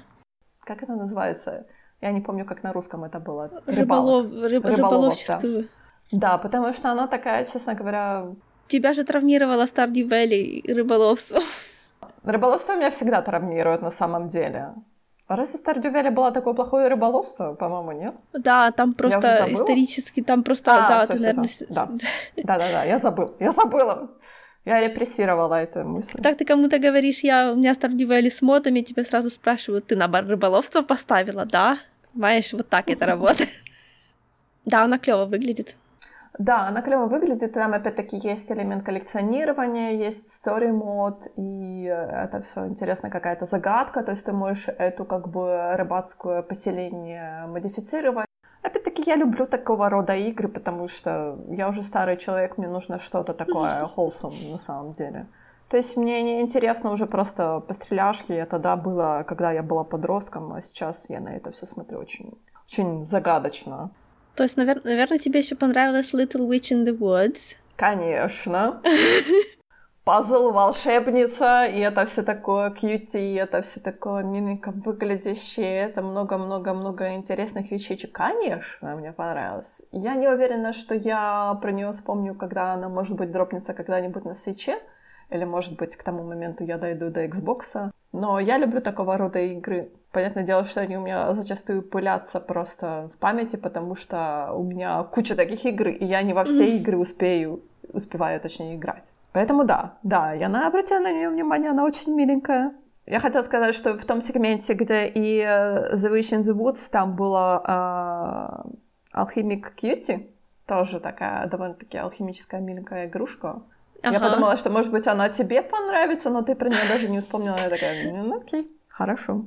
Как это называется? Я не помню, как на русском это было. Рыболов, рыб- Рыболовов, рыболовческую. Да, потому что она такая, честно говоря... Тебя же травмировала Stardew Valley рыболовство. Рыболовство меня всегда травмирует на самом деле. А Разве Stardew Valley было такое плохое рыболовство? По-моему, нет? Да, там просто исторически, там просто, А, да, всё, ты, всё, наверное, всё, с- да. Да-да-да, я забыл. Я забыла. Я репрессировала эту мысль. Так ты кому-то говоришь, я, у меня Valley с модами, тебя сразу спрашивают, ты на рыболовство поставила, да? Понимаешь, вот так это работает. Да, она клево выглядит. Да, она клево выглядит, там опять-таки есть элемент коллекционирования, есть story мод, и это все интересно, какая-то загадка, то есть ты можешь эту как бы рыбацкое поселение модифицировать. Опять-таки я люблю такого рода игры, потому что я уже старый человек, мне нужно что-то такое wholesome на самом деле. То есть мне не интересно уже просто постреляшки, это да, было, когда я была подростком, а сейчас я на это все смотрю очень, очень загадочно. То есть, навер- наверное, тебе еще понравилась Little Witch in the Woods. Конечно. Пазл, волшебница, и это все такое кьюти, и это все такое миленько выглядящее, это много-много-много интересных вещичек. Конечно, мне понравилось. Я не уверена, что я про нее вспомню, когда она, может быть, дропнется когда-нибудь на свече, или, может быть, к тому моменту я дойду до Xbox. Но я люблю такого рода игры. Понятное дело, что они у меня зачастую пылятся просто в памяти, потому что у меня куча таких игр, и я не во все игры успею, успеваю, точнее, играть. Поэтому да, да, я на, обратила на нее внимание, она очень миленькая. Я хотела сказать, что в том сегменте, где и э, The Witch in the Woods, там была э, Alchemic Cutie, тоже такая довольно-таки алхимическая миленькая игрушка. Ага. Я подумала, что, может быть, она тебе понравится, но ты про нее даже не вспомнила. Я такая, ну окей, хорошо.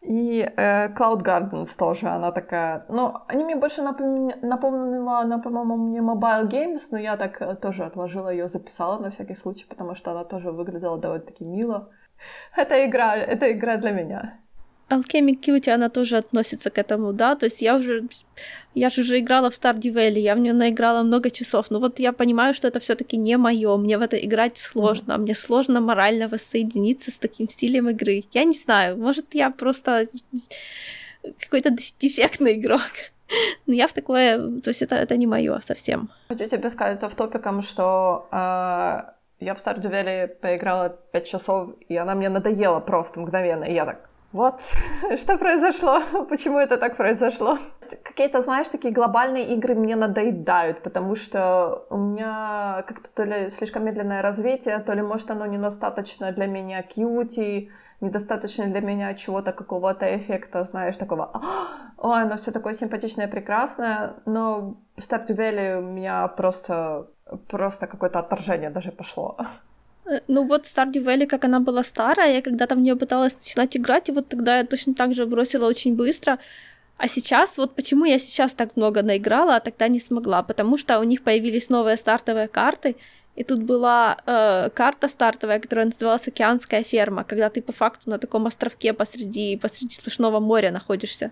И э, Cloud Gardens тоже, она такая... Ну, они мне больше напомни... напомнила, она, по-моему, мне Mobile Games, но я так э, тоже отложила ее, записала на всякий случай, потому что она тоже выглядела довольно-таки мило. Это игра, это игра для меня. Alchemic Cutie, она тоже относится к этому, да, то есть я уже, я же уже играла в Stardew Valley, я в нее наиграла много часов, но вот я понимаю, что это все таки не мое, мне в это играть сложно, mm-hmm. мне сложно морально воссоединиться с таким стилем игры. Я не знаю, может, я просто какой-то дефектный игрок. Но я в такое, то есть это, это не мое совсем. Хочу тебе сказать в топиком, что э, я в Stardew Valley поиграла 5 часов, и она мне надоела просто мгновенно, и я так, вот, что произошло? Почему это так произошло? Какие-то, знаешь, такие глобальные игры мне надоедают, потому что у меня как-то то ли слишком медленное развитие, то ли, может, оно недостаточно для меня кьюти, недостаточно для меня чего-то, какого-то эффекта, знаешь, такого, ой, оно все такое симпатичное, прекрасное, но в Stardew Valley у меня просто, просто какое-то отторжение даже пошло. Э, ну вот Stardew Valley, как она была старая, я когда-то в нее пыталась начинать играть, и вот тогда я точно так же бросила очень быстро. А сейчас, вот почему я сейчас так много наиграла, а тогда не смогла, потому что у них появились новые стартовые карты, и тут была э, карта стартовая, которая называлась «Океанская ферма», когда ты по факту на таком островке посреди, посреди сплошного моря находишься.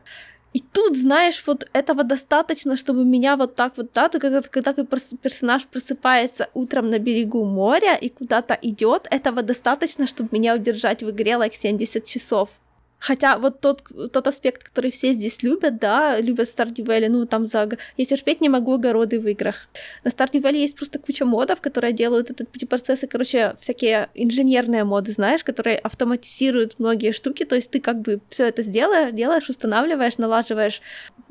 И тут, знаешь, вот этого достаточно, чтобы меня вот так вот, да, когда, когда ты персонаж просыпается утром на берегу моря и куда-то идет, этого достаточно, чтобы меня удержать в игре like 70 часов. Хотя вот тот, тот аспект, который все здесь любят, да, любят Stardew Valley, ну там за... Я терпеть не могу огороды в играх. На Stardew есть просто куча модов, которые делают этот процессы, короче, всякие инженерные моды, знаешь, которые автоматизируют многие штуки, то есть ты как бы все это сделаешь, делаешь, устанавливаешь, налаживаешь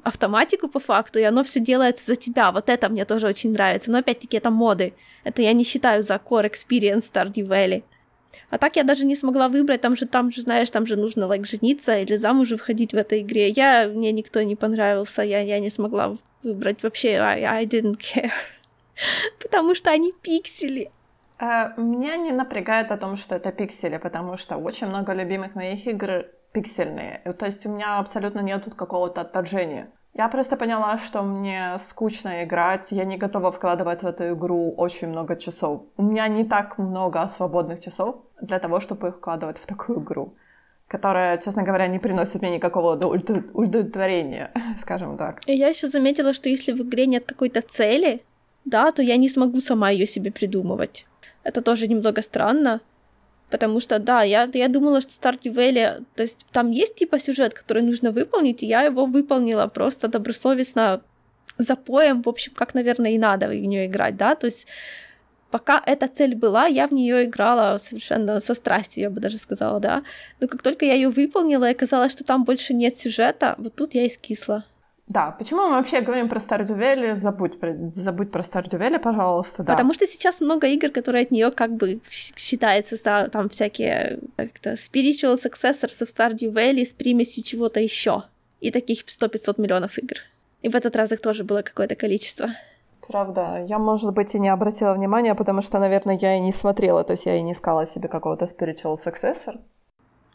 автоматику по факту, и оно все делается за тебя. Вот это мне тоже очень нравится. Но опять-таки это моды. Это я не считаю за core experience Stardew Valley. А так я даже не смогла выбрать, там же, там же, знаешь, там же нужно like, жениться или замуж входить в этой игре. Я, мне никто не понравился, я, я не смогла выбрать вообще, I, I didn't care. потому что они пиксели. А, меня не напрягает о том, что это пиксели, потому что очень много любимых моих игр пиксельные. То есть у меня абсолютно нет тут какого-то отторжения. Я просто поняла, что мне скучно играть, я не готова вкладывать в эту игру очень много часов. У меня не так много свободных часов для того, чтобы их вкладывать в такую игру, которая, честно говоря, не приносит мне никакого удовлетворения, скажем так. И я еще заметила, что если в игре нет какой-то цели, да, то я не смогу сама ее себе придумывать. Это тоже немного странно, Потому что, да, я, я думала, что Stardew Valley, то есть там есть типа сюжет, который нужно выполнить, и я его выполнила просто добросовестно запоем, в общем, как, наверное, и надо в нее играть, да, то есть пока эта цель была, я в нее играла совершенно со страстью, я бы даже сказала, да. Но как только я ее выполнила, и оказалось, что там больше нет сюжета, вот тут я и скисла. Да, почему мы вообще говорим про Stardew Valley? Забудь про, забудь про Stardew Valley, пожалуйста, да. Потому что сейчас много игр, которые от нее как бы считается, да, там всякие как-то spiritual successors в Stardew Valley с примесью чего-то еще. И таких 100-500 миллионов игр. И в этот раз их тоже было какое-то количество. Правда, я, может быть, и не обратила внимания, потому что, наверное, я и не смотрела, то есть я и не искала себе какого-то spiritual successor.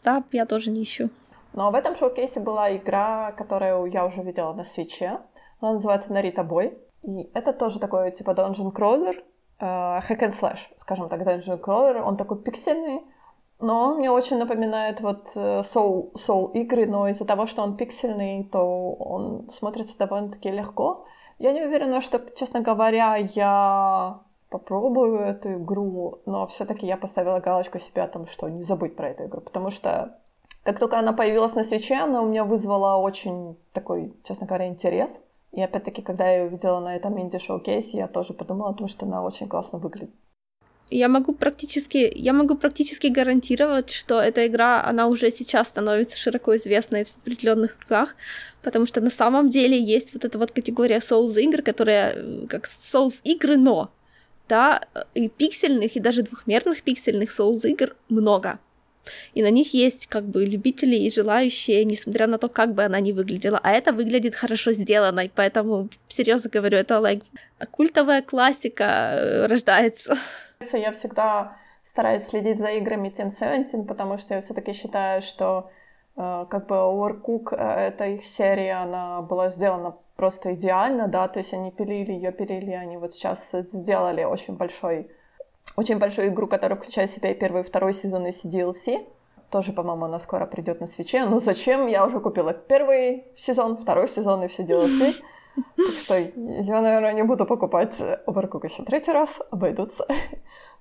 Да, я тоже не ищу. Но в этом шоу-кейсе была игра, которую я уже видела на свече. Она называется Нарита Бой. И это тоже такой типа Dungeon Crawler, э, hack and slash, скажем так, Dungeon Crawler. Он такой пиксельный, Но мне очень напоминает вот э, Soul, Soul игры, но из-за того, что он пиксельный, то он смотрится довольно-таки легко. Я не уверена, что, честно говоря, я попробую эту игру, но все-таки я поставила галочку себе о том, что не забыть про эту игру, потому что как только она появилась на свече, она у меня вызвала очень такой, честно говоря, интерес. И опять-таки, когда я ее увидела на этом инди-шоу-кейсе, я тоже подумала о том, что она очень классно выглядит. Я могу практически, я могу практически гарантировать, что эта игра, она уже сейчас становится широко известной в определенных кругах, потому что на самом деле есть вот эта вот категория Souls игр, которая э, как Souls игры, но да, и пиксельных, и даже двухмерных пиксельных Souls игр много. И на них есть как бы любители и желающие, несмотря на то, как бы она ни выглядела. А это выглядит хорошо сделанной, поэтому, серьезно говорю, это like, культовая классика э, рождается. Я всегда стараюсь следить за играми Team 17, потому что я все-таки считаю, что э, как бы Overcook, э, эта их серия, она была сделана просто идеально, да, то есть они пилили ее, пилили, они вот сейчас сделали очень большой, очень большую игру, которая включает в себя и первый, и второй сезон и CDLC. Тоже, по-моему, она скоро придет на свече. Но зачем? Я уже купила первый сезон, второй сезон и все DLC. Так что я, наверное, не буду покупать Overcook еще третий раз, обойдутся.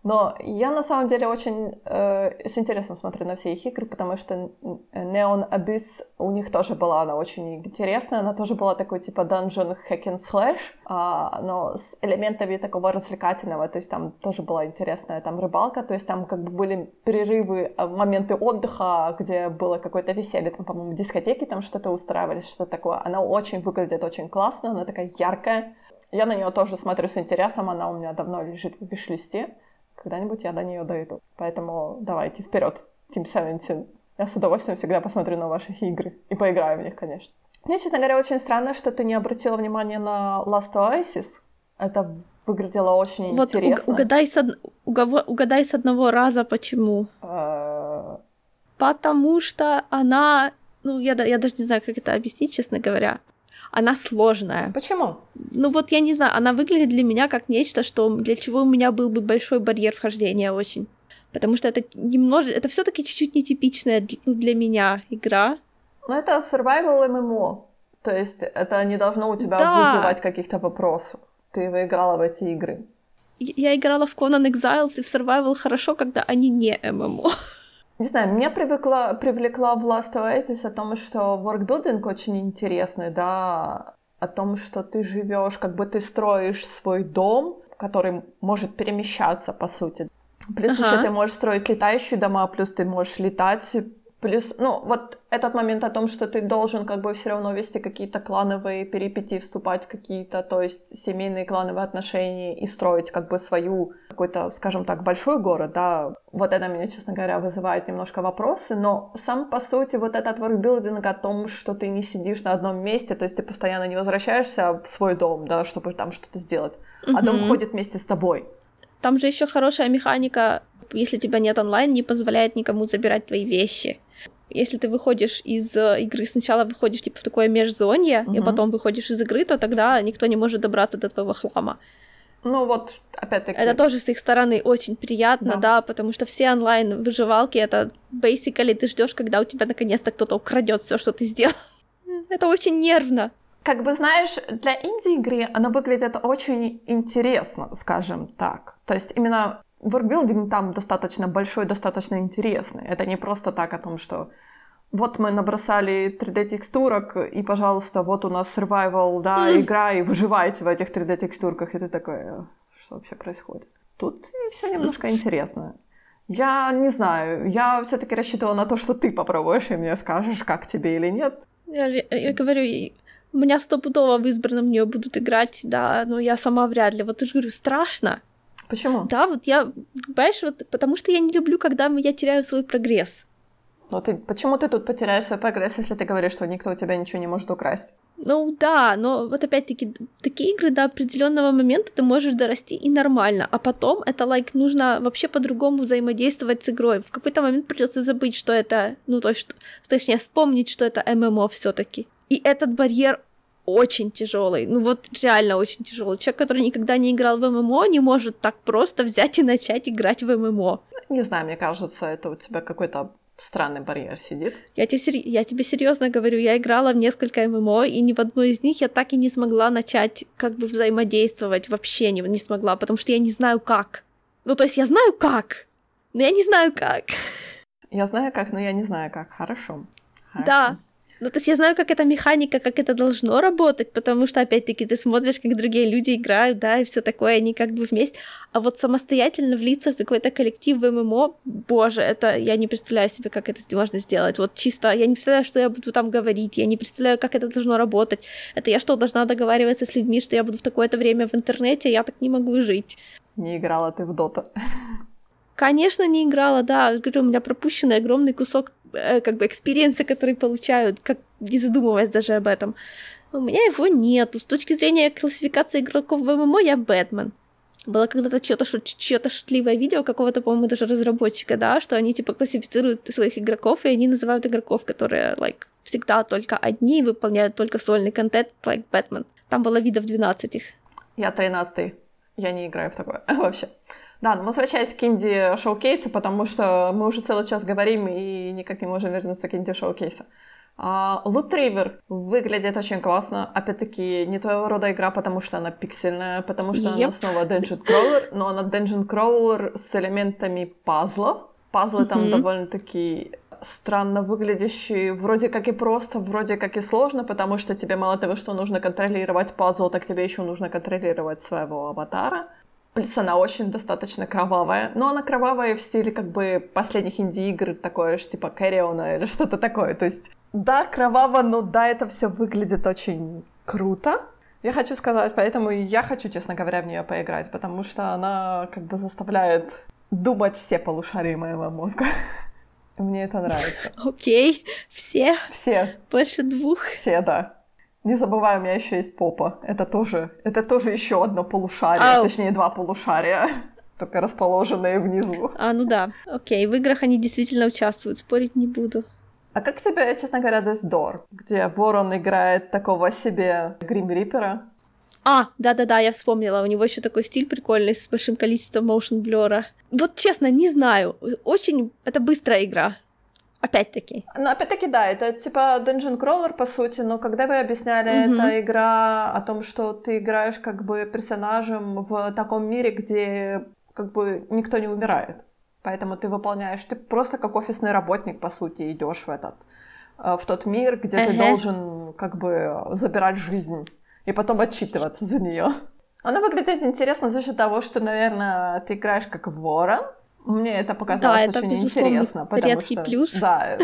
Но я на самом деле очень э, с интересом смотрю на все их игры, потому что Neon Abyss у них тоже была, она очень интересная, она тоже была такой типа dungeon hack and slash, а, но с элементами такого развлекательного, то есть там тоже была интересная там рыбалка, то есть там как бы были перерывы, э, моменты отдыха, где было какое-то веселье, там, по-моему, дискотеки там что-то устраивались, что такое. Она очень выглядит очень классно, она такая яркая. Я на нее тоже смотрю с интересом, она у меня давно лежит в виш-листе когда-нибудь я до нее дойду. Поэтому давайте вперед, Team 17. Я с удовольствием всегда посмотрю на ваши игры и поиграю в них, конечно. Мне, честно говоря, очень странно, что ты не обратила внимания на Last Oasis. Это выглядело очень вот интересно. Угадай с, од... угадай с одного раза, почему. Потому что она... Ну, я, я даже не знаю, как это объяснить, честно говоря она сложная. Почему? Ну вот я не знаю, она выглядит для меня как нечто, что для чего у меня был бы большой барьер вхождения очень. Потому что это немножко, это все-таки чуть-чуть нетипичная для, ну, для меня игра. Ну это survival MMO, то есть это не должно у тебя да. вызывать каких-то вопросов. Ты выиграла в эти игры. Я играла в Conan Exiles и в Survival хорошо, когда они не ММО. Не знаю, меня привыкла, привлекла в Last Oasis о том, что workbuilding очень интересный, да, о том, что ты живешь, как бы ты строишь свой дом, который может перемещаться, по сути. Плюс ага. еще ты можешь строить летающие дома, плюс ты можешь летать Плюс, ну, вот этот момент о том, что ты должен как бы все равно вести какие-то клановые перипетии, вступать в какие-то, то есть семейные клановые отношения и строить как бы свою какой-то, скажем так, большой город, да, вот это меня, честно говоря, вызывает немножко вопросы, но сам, по сути, вот этот воркбилдинг о том, что ты не сидишь на одном месте, то есть ты постоянно не возвращаешься в свой дом, да, чтобы там что-то сделать, mm-hmm. а дом ходит вместе с тобой. Там же еще хорошая механика, если тебя нет онлайн, не позволяет никому забирать твои вещи если ты выходишь из э, игры, сначала выходишь типа в такое межзонье, угу. и потом выходишь из игры, то тогда никто не может добраться до твоего хлама. Ну вот, опять-таки. Это тоже с их стороны очень приятно, да, да потому что все онлайн выживалки это basically ты ждешь, когда у тебя наконец-то кто-то украдет все, что ты сделал. Это очень нервно. Как бы знаешь, для инди-игры она выглядит очень интересно, скажем так. То есть именно Воркбилдинг там достаточно большой, достаточно интересный. Это не просто так о том, что вот мы набросали 3D-текстурок, и, пожалуйста, вот у нас survival, да, игра, и выживаете в этих 3D-текстурках, и ты такой, «Э, что вообще происходит? Тут все немножко интересно. Я не знаю, я все-таки рассчитывала на то, что ты попробуешь и мне скажешь, как тебе или нет. Я, я говорю, у меня стопудово в избранном нее будут играть, да, но я сама вряд ли. Вот я же говорю, страшно. Почему? Да, вот я, понимаешь, вот потому что я не люблю, когда я теряю свой прогресс. Но ты, почему ты тут потеряешь свой прогресс, если ты говоришь, что никто у тебя ничего не может украсть? Ну да, но вот опять-таки такие игры до определенного момента ты можешь дорасти и нормально, а потом это лайк like, нужно вообще по-другому взаимодействовать с игрой. В какой-то момент придется забыть, что это, ну то есть, точнее вспомнить, что это ММО все-таки. И этот барьер очень тяжелый. Ну вот реально очень тяжелый. Человек, который никогда не играл в ММО, не может так просто взять и начать играть в ММО. Не знаю, мне кажется, это у тебя какой-то странный барьер сидит. Я тебе, сер... я тебе серьезно говорю, я играла в несколько ММО, и ни в одной из них я так и не смогла начать как бы взаимодействовать, вообще не, не смогла, потому что я не знаю как. Ну, то есть я знаю как, но я не знаю как. Я знаю как, но я не знаю как. Хорошо. Хорошо. Да, ну, то есть я знаю, как эта механика, как это должно работать, потому что, опять-таки, ты смотришь, как другие люди играют, да, и все такое, они как бы вместе. А вот самостоятельно влиться в какой-то коллектив в ММО, боже, это я не представляю себе, как это можно сделать. Вот чисто, я не представляю, что я буду там говорить, я не представляю, как это должно работать. Это я что, должна договариваться с людьми, что я буду в такое-то время в интернете? Я так не могу жить. Не играла ты в доту. Конечно, не играла, да. Говорю, у меня пропущенный огромный кусок как бы experience а, который получают, как не задумываясь даже об этом. У меня его нету. С точки зрения классификации игроков в ММО я Бэтмен. Было когда-то что-то что шутливое видео какого-то, по-моему, даже разработчика, да, что они типа классифицируют своих игроков, и они называют игроков, которые, like, всегда только одни, выполняют только сольный контент, like Бэтмен. Там было видов 12 их. Я 13 Я не играю в такое вообще. Да, но возвращаясь к инди-шоу-кейсу, потому что мы уже целый час говорим и никак не можем вернуться к инди-шоу-кейсу. Лут Ривер выглядит очень классно. Опять-таки, не твоего рода игра, потому что она пиксельная, потому что yep. она снова Dungeon Crawler, но она Dungeon Crawler с элементами пазла. Пазлы mm-hmm. там довольно-таки странно выглядящие, вроде как и просто, вроде как и сложно, потому что тебе мало того, что нужно контролировать пазл, так тебе еще нужно контролировать своего аватара. Плюс она очень достаточно кровавая. Но она кровавая в стиле как бы последних инди-игр, такое же типа Кэриона или что-то такое. То есть, да, кроваво, но да, это все выглядит очень круто. Я хочу сказать, поэтому я хочу, честно говоря, в нее поиграть, потому что она как бы заставляет думать все полушария моего мозга. Мне это нравится. Окей, okay. все? Все. Больше двух? Все, да. Не забывай, у меня еще есть попа. Это тоже, это тоже еще одно полушарие, Ау. точнее два полушария, только расположенные внизу. А, ну да. Окей, в играх они действительно участвуют, спорить не буду. А как тебе, честно говоря, Door, где Ворон играет такого себе Грим Риппера? А, да-да-да, я вспомнила. У него еще такой стиль прикольный с большим количеством motion блера. Вот честно, не знаю. Очень... Это быстрая игра. Опять-таки. Ну, опять-таки, да, это типа Dungeon Crawler, по сути, но когда вы объясняли, mm-hmm. это игра о том, что ты играешь как бы персонажем в таком мире, где как бы никто не умирает. Поэтому ты выполняешь, ты просто как офисный работник, по сути, идешь в этот, э, в тот мир, где uh-huh. ты должен как бы забирать жизнь и потом отчитываться за нее. Она выглядит интересно за счет того, что, наверное, ты играешь как ворон, мне это показалось да, очень это, интересно. Потому что, плюс. Да,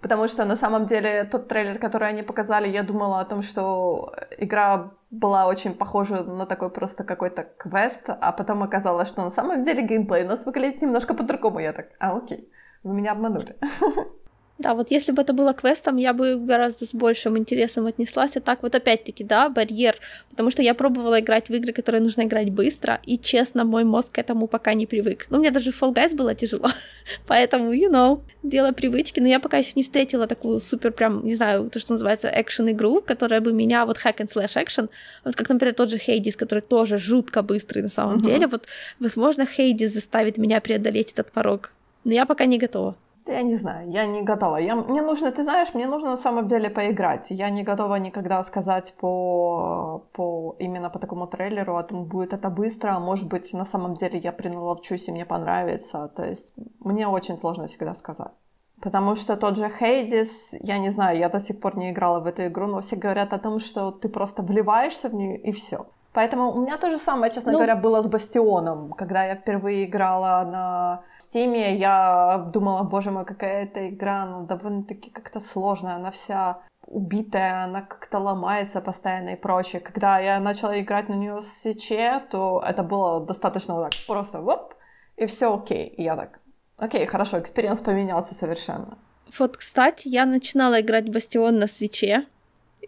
потому что на самом деле тот трейлер, который они показали, я думала о том, что игра была очень похожа на такой просто какой-то квест, а потом оказалось, что на самом деле геймплей у нас выглядит немножко по-другому. Я так, а окей, вы меня обманули. Да, вот если бы это было квестом, я бы гораздо с большим интересом отнеслась. А так вот опять-таки, да, барьер. Потому что я пробовала играть в игры, которые нужно играть быстро, и, честно, мой мозг к этому пока не привык. Ну, мне даже в Fall Guys было тяжело. Поэтому, you know, дело привычки. Но я пока еще не встретила такую супер прям, не знаю, то, что называется экшен-игру, которая бы меня, вот hack and slash action, вот как, например, тот же Хейдис, который тоже жутко быстрый на самом uh-huh. деле. Вот, возможно, Хейдис заставит меня преодолеть этот порог. Но я пока не готова. Я не знаю, я не готова. Я, мне нужно, ты знаешь, мне нужно на самом деле поиграть. Я не готова никогда сказать по, по именно по такому трейлеру, о том, будет это быстро, а может быть, на самом деле я приналовчусь и мне понравится. То есть мне очень сложно всегда сказать. Потому что тот же Хейдис, я не знаю, я до сих пор не играла в эту игру, но все говорят о том, что ты просто вливаешься в нее и все. Поэтому у меня то же самое, честно ну... говоря, было с Бастионом. Когда я впервые играла на Стиме, я думала, боже мой, какая это игра, ну, довольно-таки как-то сложная, она вся убитая, она как-то ломается постоянно и прочее. Когда я начала играть на нее с свече, то это было достаточно вот так, просто воп, и все окей. И я так, окей, хорошо, experience поменялся совершенно. Вот, кстати, я начинала играть Бастион на Switch е,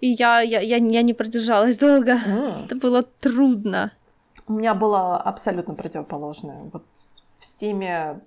и я, я, я, я не продержалась долго. Mm. Это было трудно. У меня было абсолютно противоположное. Вот в э,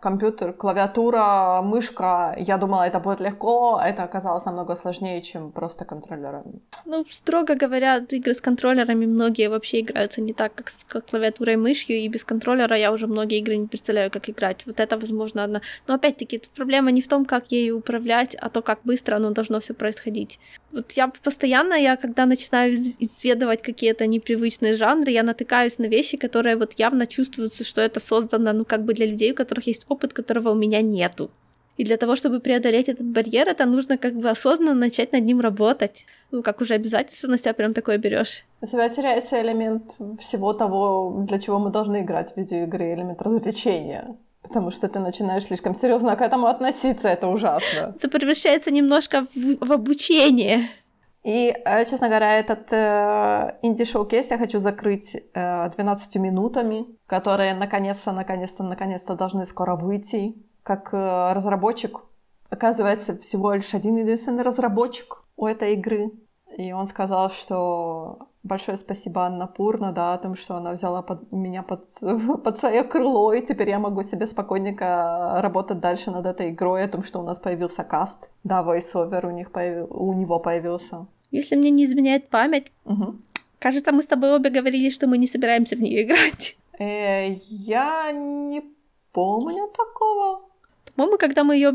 компьютер, клавиатура, мышка. Я думала, это будет легко, а это оказалось намного сложнее, чем просто контроллерами. Ну, строго говоря, игры с контроллерами многие вообще играются не так, как с клавиатурой и мышью, и без контроллера я уже многие игры не представляю, как играть. Вот это, возможно, одна. Но опять-таки, проблема не в том, как ею управлять, а то, как быстро оно должно все происходить. Вот я постоянно, я когда начинаю исследовать какие-то непривычные жанры, я натыкаюсь на вещи, которые вот явно чувствуются, что это создано, ну, как бы для людей, у есть опыт, которого у меня нету. И для того, чтобы преодолеть этот барьер, это нужно как бы осознанно начать над ним работать. Ну, как уже обязательство на себя прям такое берешь. У тебя теряется элемент всего того, для чего мы должны играть в видеоигры, элемент развлечения. Потому что ты начинаешь слишком серьезно к этому относиться, это ужасно. Это превращается немножко в, в обучение. И, э, честно говоря, этот э, инди-шоу-кейс я хочу закрыть э, 12 минутами, которые наконец-то, наконец-то, наконец-то должны скоро выйти. Как э, разработчик, оказывается, всего лишь один единственный разработчик у этой игры. И он сказал, что большое спасибо Анна Пурна, да, о том, что она взяла под, меня под, под свое крыло, и теперь я могу себе спокойненько работать дальше над этой игрой, о том, что у нас появился каст. Да, voiceover у, них появ... у него появился. Если мне не изменяет память, угу. кажется, мы с тобой обе говорили, что мы не собираемся в нее играть. Э, я не помню такого. По-моему, когда мы ее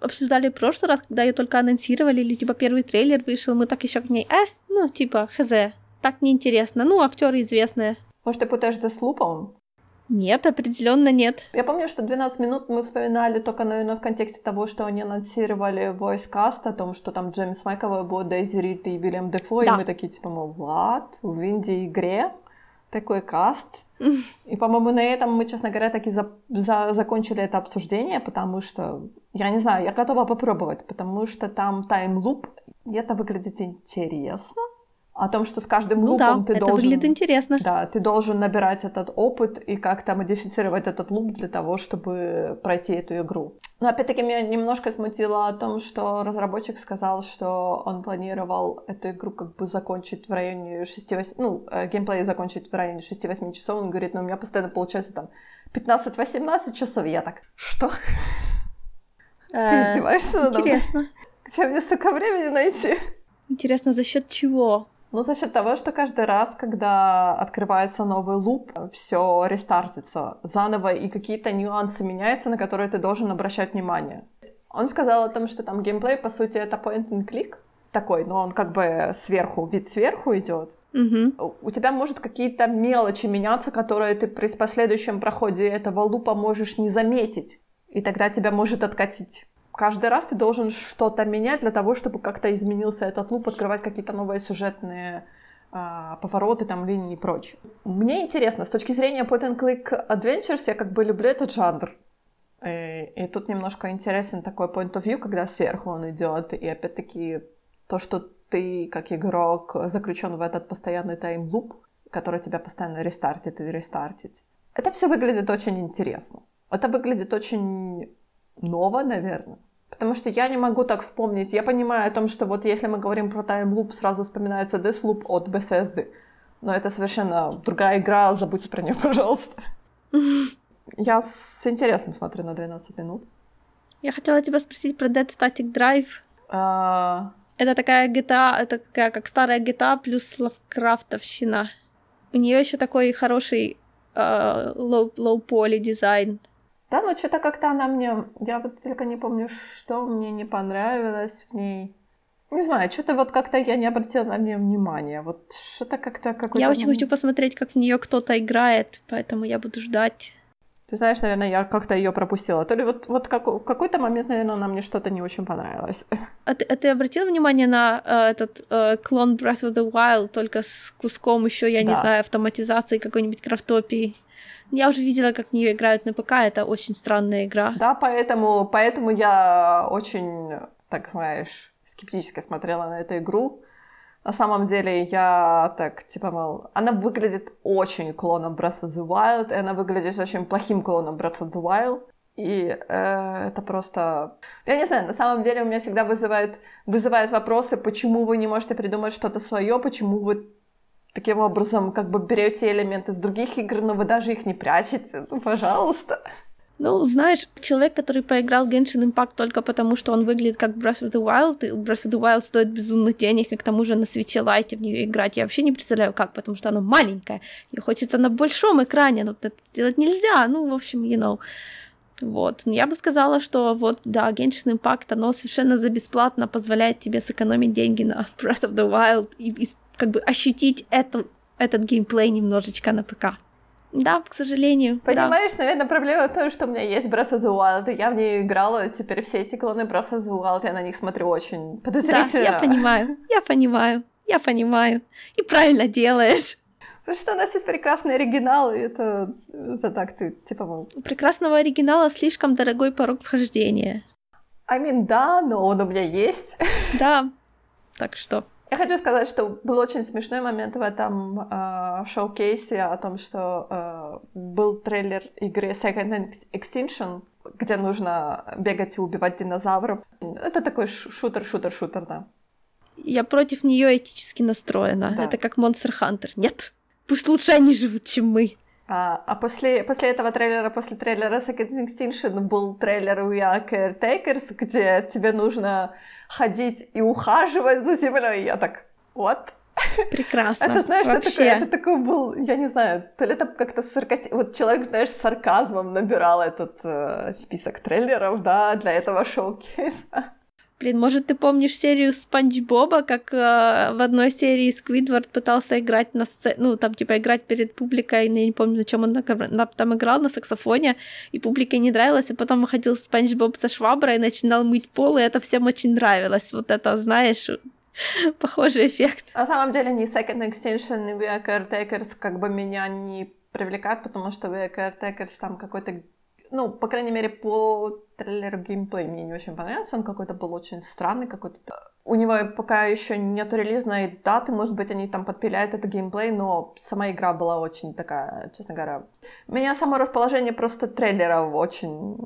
обсуждали в прошлый раз, когда ее только анонсировали, или типа первый трейлер вышел, мы так еще к ней, э, ну, типа, хз, так неинтересно. Ну, актеры известные. Может, ты путаешь это с Лупом? Нет, определенно нет. Я помню, что 12 минут мы вспоминали только, наверное, в контексте того, что они анонсировали voice cast о том, что там Джеймс Майковый будет Дейзи Рид и Вильям Дефо, да. и мы такие, типа, мол, what? В инди-игре такой каст? И, по-моему, на этом мы, честно говоря, таки за, за, закончили это обсуждение, потому что, я не знаю, я готова попробовать, потому что там таймлуп, и это выглядит интересно о том, что с каждым ну лупом да, ты это должен... выглядит интересно. Да, ты должен набирать этот опыт и как-то модифицировать этот луп для того, чтобы пройти эту игру. Но опять-таки меня немножко смутило о том, что разработчик сказал, что он планировал эту игру как бы закончить в районе 6-8... Ну, э, геймплей закончить в районе 6-8 часов. Он говорит, ну, у меня постоянно получается там 15-18 часов. Я так, что? Ты Э, издеваешься надо? Интересно. Где мне столько времени найти? Интересно, за счет чего? Ну, за счет того, что каждый раз, когда открывается новый луп, все рестартится заново, и какие-то нюансы меняются, на которые ты должен обращать внимание. Он сказал о том, что там геймплей, по сути, это point and click такой, но он как бы сверху, вид сверху идет. Угу. У тебя может какие-то мелочи меняться, которые ты при последующем проходе этого лупа можешь не заметить, и тогда тебя может откатить каждый раз ты должен что-то менять для того, чтобы как-то изменился этот луп, открывать какие-то новые сюжетные а, повороты, там, линии и прочее. Мне интересно, с точки зрения point and click adventures, я как бы люблю этот жанр. И, и тут немножко интересен такой point of view, когда сверху он идет, и опять-таки то, что ты, как игрок, заключен в этот постоянный тайм-луп, который тебя постоянно рестартит и рестартит. Это все выглядит очень интересно. Это выглядит очень ново, наверное. Потому что я не могу так вспомнить. Я понимаю о том, что вот если мы говорим про Time Loop, сразу вспоминается Deathloop от Bethesda. Но это совершенно другая игра, забудьте про нее, пожалуйста. Я с интересом смотрю на 12 минут. Я хотела тебя спросить про Dead Static Drive. А, Это такая GTA, это такая как старая GTA плюс лавкрафтовщина. У нее еще такой хороший э, poly дизайн. Да, но что-то как-то она мне... Я вот только не помню, что мне не понравилось в ней. Не знаю, что-то вот как-то я не обратила на нее внимания. Вот что-то как-то какой-то... Я очень хочу посмотреть, как в нее кто-то играет, поэтому я буду ждать. Ты знаешь, наверное, я как-то ее пропустила. То ли вот, вот как, в какой-то момент, наверное, она мне что-то не очень понравилось. А ты, а ты обратил внимание на э, этот э, клон Breath of the Wild, только с куском еще, я не Да. знаю, автоматизации какой-нибудь крафтопии? Я уже видела, как в нее играют на ПК, это очень странная игра. Да, поэтому, поэтому я очень, так знаешь, скептически смотрела на эту игру. На самом деле я так, типа, мол, она выглядит очень клоном Breath of the Wild, и она выглядит очень плохим клоном Breath of the Wild. И э, это просто... Я не знаю, на самом деле у меня всегда вызывает, вызывает вопросы, почему вы не можете придумать что-то свое, почему вы таким образом как бы берете элементы из других игр, но вы даже их не прячете. Ну, пожалуйста. Ну, знаешь, человек, который поиграл в Genshin Impact только потому, что он выглядит как Breath of the Wild, и Breath of the Wild стоит безумных денег, и к тому же на свече лайте в нее играть, я вообще не представляю как, потому что оно маленькое, и хочется на большом экране, но это сделать нельзя, ну, в общем, you know. Вот. Я бы сказала, что вот, да, Genshin Impact, оно совершенно за бесплатно позволяет тебе сэкономить деньги на Breath of the Wild и, и как бы ощутить эту, этот геймплей немножечко на ПК. Да, к сожалению. Понимаешь, да. наверное, проблема в том, что у меня есть Breath of the Wild, я в нее играла, теперь все эти клоны Breath of the Wild, я на них смотрю очень подозрительно. Да, я понимаю, я понимаю, я понимаю. И правильно делаешь. Потому что у нас есть прекрасный оригинал, и это, это так ты, типа, мол... У прекрасного оригинала слишком дорогой порог вхождения. I mean, да, но он у меня есть. Да, так что... Я хочу сказать, что был очень смешной момент в этом э, шоу-кейсе о том, что э, был трейлер игры Second Extinction, где нужно бегать и убивать динозавров. Это такой шутер-шутер-шутер, да. Я против нее этически настроена. Да. Это как Monster Hunter. Нет, пусть лучше они живут, чем мы. А, а после, после этого трейлера, после трейлера Second Extinction был трейлер We Are Caretakers, где тебе нужно ходить и ухаживать за землей. Я так, вот. Прекрасно. Это, знаешь, Вообще. Это, такой, это такой был, я не знаю, то ли это как-то саркасти... Вот человек, знаешь, с сарказмом набирал этот э, список трейлеров, да, для этого шоу-кейса. Блин, может, ты помнишь серию Спанч Боба, как э, в одной серии Сквидвард пытался играть на сцене, ну, там, типа, играть перед публикой, я не помню, на чем он на, там играл, на саксофоне, и публике не нравилось, и потом выходил Спанч Боб со шваброй и начинал мыть пол, и это всем очень нравилось. Вот это, знаешь, похожий эффект. На самом деле, ни Second Extension, ни We Are Caretakers как бы меня не привлекают, потому что We Are Caretakers там какой-то ну, по крайней мере, по трейлеру геймплей мне не очень понравился. Он какой-то был очень странный, какой-то... У него пока еще нет релизной даты, может быть, они там подпиляют этот геймплей, но сама игра была очень такая, честно говоря... Меня само расположение просто трейлера очень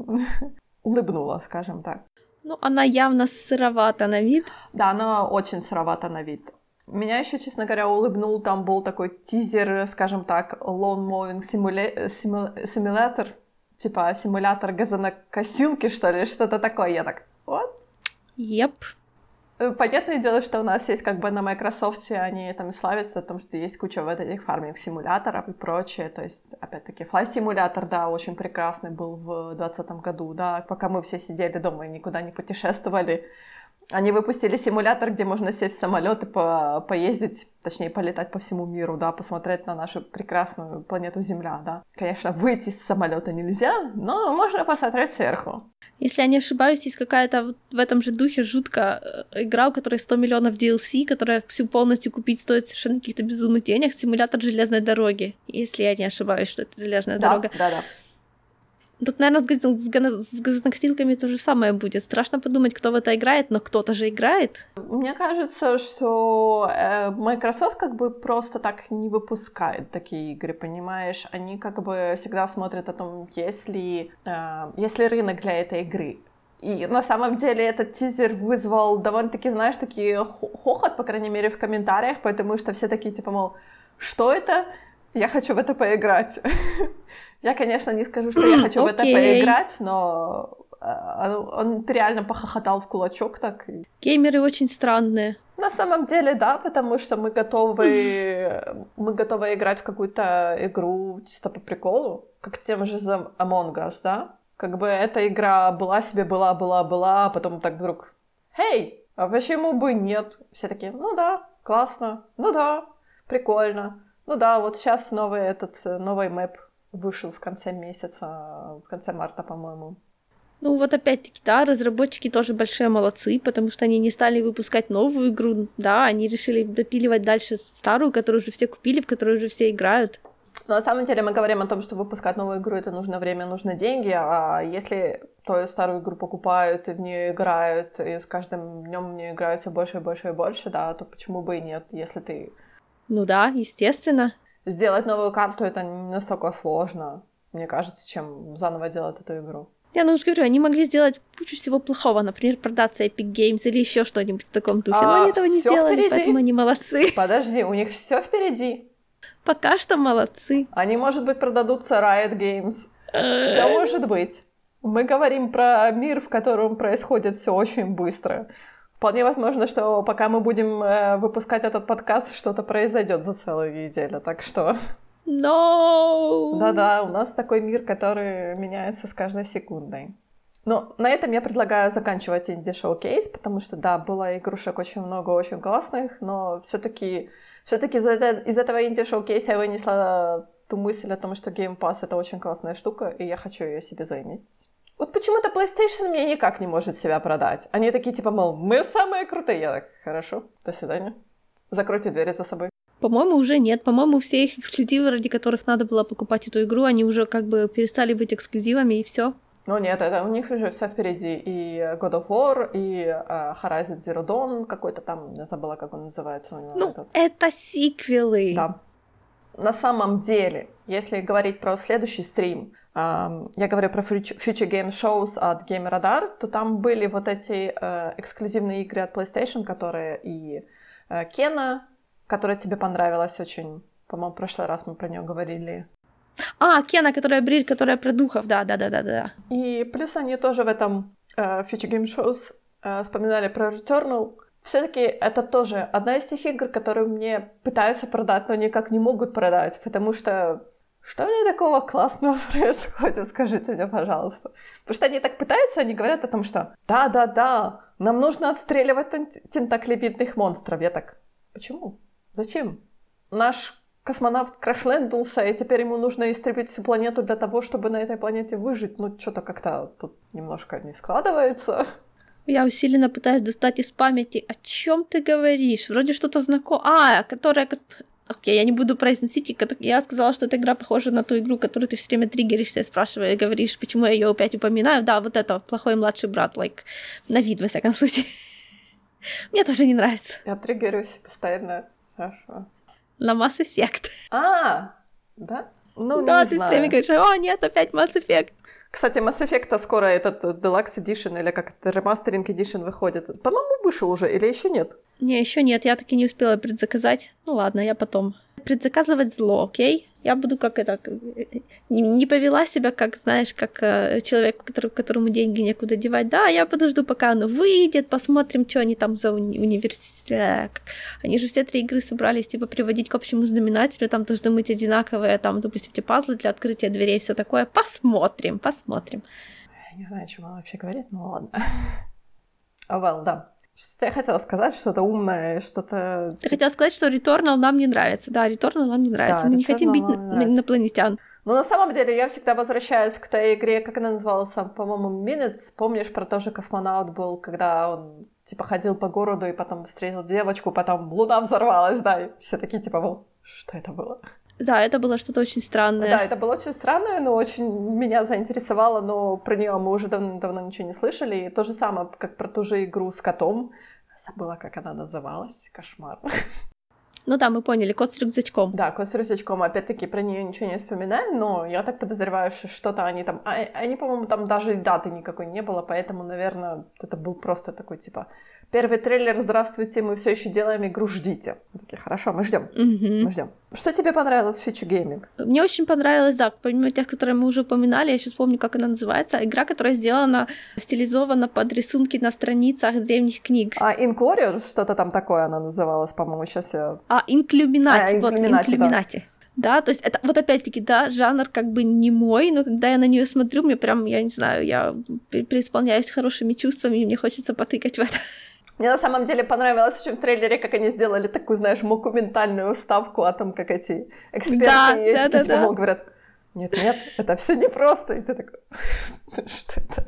улыбнуло, скажем так. Ну, она явно сыровата на вид. Да, она очень сыровата на вид. Меня еще, честно говоря, улыбнул, там был такой тизер, скажем так, Lawn Mowing Simulator, типа симулятор газонокосилки, что ли, что-то такое. Я так, вот. Yep. Э, понятное дело, что у нас есть как бы на Microsoft, они там славятся о том, что есть куча вот этих фарминг-симуляторов и прочее. То есть, опять-таки, флай-симулятор, да, очень прекрасный был в 2020 году, да, пока мы все сидели дома и никуда не путешествовали. Они выпустили симулятор, где можно сесть в самолет и по поездить, точнее, полетать по всему миру, да, посмотреть на нашу прекрасную планету Земля, да. Конечно, выйти из самолета нельзя, но можно посмотреть сверху. Если я не ошибаюсь, есть какая-то вот в этом же духе жуткая э, игра, у которой 100 миллионов DLC, которая всю полностью купить стоит совершенно каких-то безумных денег, симулятор железной дороги, если я не ошибаюсь, что это железная да, дорога. Да, да. Тут, наверное, с, газонокосилками то же самое будет. Страшно подумать, кто в это играет, но кто-то же играет. Мне кажется, что э, Microsoft как бы просто так не выпускает такие игры, понимаешь? Они как бы всегда смотрят о том, есть ли, э, есть ли рынок для этой игры. И на самом деле этот тизер вызвал довольно-таки, знаешь, такие хохот, по крайней мере, в комментариях, потому что все такие, типа, мол, что это? Я хочу в это поиграть. Я, конечно, не скажу, что я хочу в это поиграть, но э, он реально похохотал в кулачок так. Геймеры очень странные. На самом деле, да, потому что мы готовы, мы готовы играть в какую-то игру чисто по приколу, как тем же за Among Us, да? Как бы эта игра была себе, была, была, была, а потом так вдруг, «Эй, а почему бы нет?» Все такие, ну да, классно, ну да, прикольно. Ну да, вот сейчас новый этот, новый мэп вышел в конце месяца, в конце марта, по-моему. Ну вот опять-таки, да, разработчики тоже большие молодцы, потому что они не стали выпускать новую игру, да, они решили допиливать дальше старую, которую уже все купили, в которую уже все играют. Но на самом деле мы говорим о том, что выпускать новую игру это нужно время, нужно деньги, а если то старую игру покупают и в нее играют, и с каждым днем в нее играют все больше и больше и больше, да, то почему бы и нет, если ты... Ну да, естественно сделать новую карту это не настолько сложно, мне кажется, чем заново делать эту игру. Я ну уж говорю, они могли сделать кучу всего плохого, например, продаться Epic Games или еще что-нибудь в таком духе. А, Но они этого не сделали, впереди. поэтому они молодцы. Подожди, у них все впереди. Пока что молодцы. Они, может быть, продадутся Riot Games. Все может быть. Мы говорим про мир, в котором происходит все очень быстро. Вполне возможно, что пока мы будем э, выпускать этот подкаст, что-то произойдет за целую неделю. Так что, Но... да-да, у нас такой мир, который меняется с каждой секундой. Ну, на этом я предлагаю заканчивать инди-шоу-кейс, потому что, да, было игрушек очень много, очень классных, но все-таки из, это- из этого инди-шоу-кейса я вынесла ту мысль о том, что Game Pass — это очень классная штука, и я хочу ее себе заиметь. Вот почему-то PlayStation мне никак не может себя продать. Они такие, типа, мол, мы самые крутые. Я так, хорошо, до свидания. Закройте двери за собой. По-моему, уже нет. По-моему, все их эксклюзивы, ради которых надо было покупать эту игру, они уже как бы перестали быть эксклюзивами, и все. Ну нет, это у них уже все впереди. И God of War, и э, Horizon Zero Dawn какой-то там, я забыла, как он называется у него. Ну, этот. это сиквелы. Да. На самом деле, если говорить про следующий стрим, я говорю про Future Game Shows от Game Radar, то там были вот эти э, эксклюзивные игры от PlayStation, которые и э, Кена, которая тебе понравилась очень. По-моему, в прошлый раз мы про нее говорили. А, Кена, которая бриль, которая про духов, да, да, да, да, да. И плюс они тоже в этом Future Game Shows вспоминали про Returnal. Все-таки это тоже одна из тех игр, которые мне пытаются продать, но никак не могут продать, потому что что в ней такого классного происходит, скажите мне, пожалуйста. Потому что они так пытаются, они говорят о том, что да-да-да, нам нужно отстреливать тен- тентаклевидных монстров. Я так, почему? Зачем? Наш космонавт крашлендулся, и теперь ему нужно истребить всю планету для того, чтобы на этой планете выжить. Ну, что-то как-то тут немножко не складывается. Я усиленно пытаюсь достать из памяти, о чем ты говоришь? Вроде что-то знакомое. А, которая... Окей, я не буду произносить. Я сказала, что эта игра похожа на ту игру, которую ты все время триггеришься, спрашиваешь, говоришь, почему я ее опять упоминаю. Да, вот это плохой младший брат, like, на вид, во всяком случае. Мне тоже не нравится. Я триггерюсь постоянно. Хорошо. На Mass Effect. А, да? Ну, да, не ты все знаю. время говоришь, о, нет, опять Mass Effect. Кстати, Mass Effect скоро этот э, Deluxe Edition или как это, Remastering Edition выходит. По-моему, вышел уже или еще нет? Не, еще нет, я таки не успела предзаказать. Ну ладно, я потом. Предзаказывать зло, окей? Я буду как это... Не, повела себя, как, знаешь, как э, человек, который, которому деньги некуда девать. Да, я подожду, пока оно выйдет, посмотрим, что они там за уни- университет. Они же все три игры собрались, типа, приводить к общему знаменателю, там должны быть одинаковые, там, допустим, эти пазлы для открытия дверей, все такое. Посмотрим, посмотрим. Не знаю, о чем вообще говорит, но ладно. А, well, да. Что-то я хотела сказать, что-то умное, что-то... Ты хотела сказать, что Returnal нам не нравится. Да, Returnal нам не нравится. Да, Мы не хотим бить на- инопланетян. Но на самом деле я всегда возвращаюсь к той игре, как она называлась, по-моему, Minutes. Помнишь, про то же космонавт был, когда он типа ходил по городу и потом встретил девочку, потом луна взорвалась, да, и все такие типа, «Мол, что это было? Да, это было что-то очень странное. Да, это было очень странное, но очень меня заинтересовало, но про нее мы уже давно, ничего не слышали. И то же самое, как про ту же игру с котом. Забыла, как она называлась. Кошмар. Ну да, мы поняли, кот с рюкзачком. Да, кот с рюкзачком. Опять-таки про нее ничего не вспоминаю, но я так подозреваю, что что-то они там... а- Они, по-моему, там даже и даты никакой не было, поэтому, наверное, это был просто такой, типа, первый трейлер, здравствуйте, мы все еще делаем игру, ждите. Мы такие, хорошо, мы ждем. Мгм. Мы ждем. Что тебе понравилось в Фичи Гейминг? Мне очень понравилось, да, помимо тех, которые мы уже упоминали, я сейчас помню, как она называется, игра, которая сделана, стилизована под рисунки на страницах древних книг. А Inquarior, что-то там такое она называлась, по-моему, сейчас я... А, инклюминати, А, вот, Inklumинati, да. инклюминати. Да, то есть это вот опять-таки, да, жанр как бы не мой, но когда я на нее смотрю, мне прям, я не знаю, я пре- преисполняюсь хорошими чувствами, и мне хочется потыкать в это. Мне на самом деле понравилось очень в трейлере, как они сделали такую, знаешь, мокументальную вставку о том, как эти эксперты Да, и эти да, да, типа, да. мол, говорят, нет-нет, это все непросто. И ты такой, что это?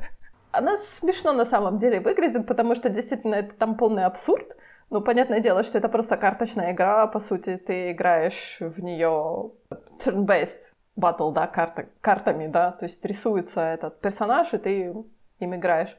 Она смешно на самом деле выглядит, потому что действительно это там полный абсурд. Ну, понятное дело, что это просто карточная игра, по сути, ты играешь в нее turn-based battle, да, карта, картами, да, то есть рисуется этот персонаж, и ты им играешь.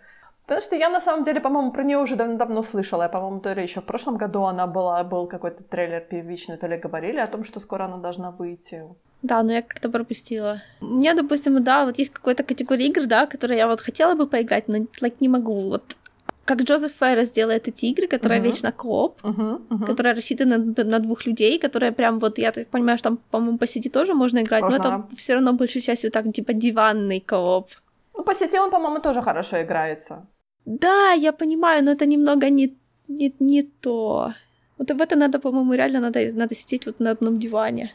Потому что я на самом деле, по-моему, про нее уже дав- давно слышала. Я, по-моему, то ли еще в прошлом году она была, был какой-то трейлер первичный, то ли говорили о том, что скоро она должна выйти. Да, но я как-то пропустила. мне, допустим, да, вот есть какая-то категория игр, да, которые я вот хотела бы поиграть, но like, не могу. Вот как Джозеф Феррес делает эти игры, которые uh-huh. вечно кооп, uh-huh, uh-huh. которые рассчитаны на, на двух людей, которые прям вот, я так понимаю, что там, по-моему, по сети тоже можно играть, можно. но это все равно большей частью так, типа, диванный кооп. Ну, по сети он, по-моему, тоже хорошо играется. Да, я понимаю, но это немного не, не, не то. Вот в это надо, по-моему, реально надо, надо сидеть вот на одном диване.